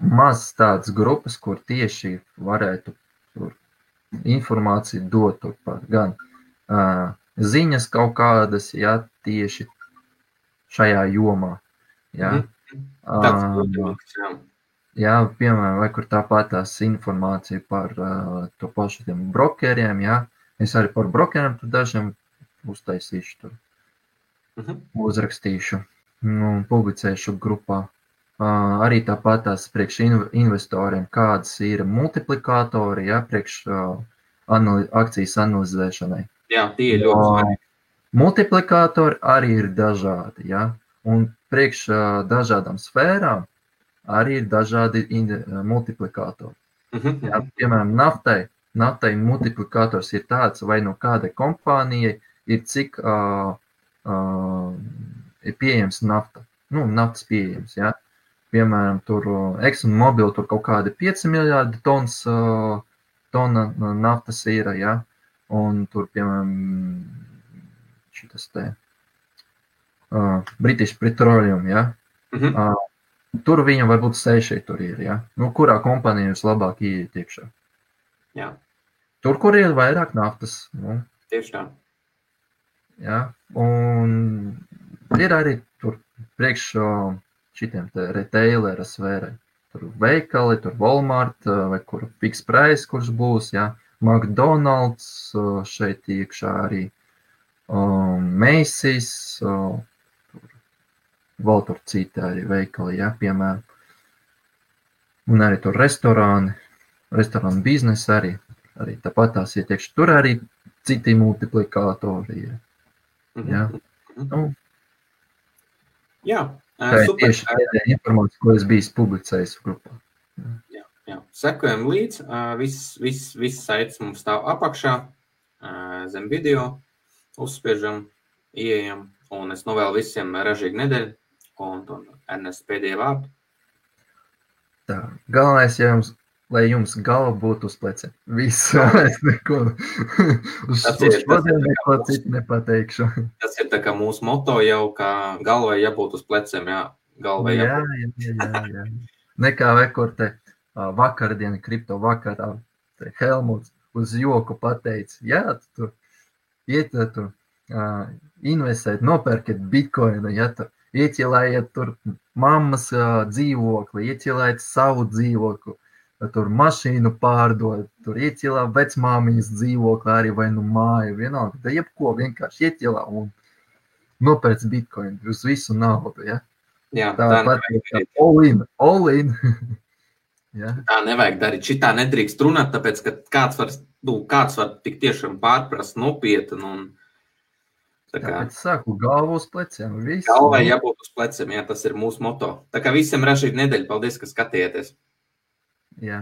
maz tādas grupas, kur tieši varētu informāciju dot tur par gan uh, ziņas kaut kādas, jā, tieši šajā jomā. Ā, protams, jā. piemēram, vai kur tāpat tās informācija par uh, to pašu tiem brokeriem, jā. Es arī par brokeriem tur dažiem uztaisīšu tur Mhm. uzrakstīšu, nu, publicēšu grupā. Uh, arī tāpat tās priekš inv- investoriem, kādas ir multiplikātori, ja, priekš uh, akcijas analizēšanai. jā, tie ir ļoti svarīgi. Multiplikātori arī ir dažādi, ja, un priekš uh, dažādām sfērām arī ir dažādi inde- multiplikātori. Mhm, Jā, piemēram, naftai. Naftai multiplikators ir tāds, vai no kādai kompānijai ir cik uh, uh, ir pieejams nafta. Nu, naftas pieejams. Ja? Piemēram, tur uh, ExxonMobil tur kaut kādi 5 miljardi tons, uh, tona uh, naftas ir. Ja? Un tur, piemēram, šis te uh, British Petroleum. Ja? mhm. Uh, tur viņam varbūt seši tur ir. Ja? Nu, kurā kompānijā jūs labāk ieiet iekšā? Jā, Tur, kur ir vairāk naftas. Nu, tieši tā. ja? Un ir arī tur priekš šitiem te retailera sfērai. Tur veikali, tur Walmart vai kur fiks price, kurš būs, ja? McDonald's šeit iekšā arī um, Macy's, uh, tur vēl tur citi arī veikali, ja? piemēram. Un arī tur restorāni, restorānu biznesa arī, arī tāpat tās ietiekši. Tur arī citi multiplikātori ir. Mhm. Jā. Mhm. Nu, Jā, tā ir super. tieši tā informācija, ko es biju publicējis grupā. Jā, sekojam līdzi. Viss, viss, viss saites mums stāv apakšā, zem video. Uzspiežam, ieejam, un es novēlu visiem ražīgu nedēļu. Un, un Ernest pēdējie vārdi. Tā. Galvenais, ja jums, lai jums galva būtu uz pleciem. Viss, es neko uz, Tas uz ir- ir šodien neko citu nepateikšu. Tas ir tā kā mūsu moto jau, ka galvai jābūt uz pleciem. Jā, galvai Jā, jābūt. jā, jā, jā. Nekā vekur te ā, vakardien, kripto vakarā, Helmuts uz joku pateica, jā, tu iet, tur uh, investēt, nopērkiet bitkoinu, ja tu iecilējiet tur mammas uh, dzīvokli, iecilējiet savu dzīvokli, tur mašīnu pārdod, tur iecilā vecmāmiņas dzīvokli arī vai nu māju, vienalga, da jebko vienkārši iecilā un nopērc bitkoinu uz visu naudu, ja. Jā, Tā tā, pat ir all in, all in. ja? tā nevajag darīt. Šitā nedrīkst runāt, tāpēc ka kāds var, nu, kāds var tik tiešām pārprast nopietni. Un, tā kā, Tāpēc saku, galvu uz pleciem. Viss. Galvai jābūt uz pleciem, jā, tas ir mūsu moto. Tā kā visiem ražīgi nedēļa, paldies, ka skatījāties. Jā.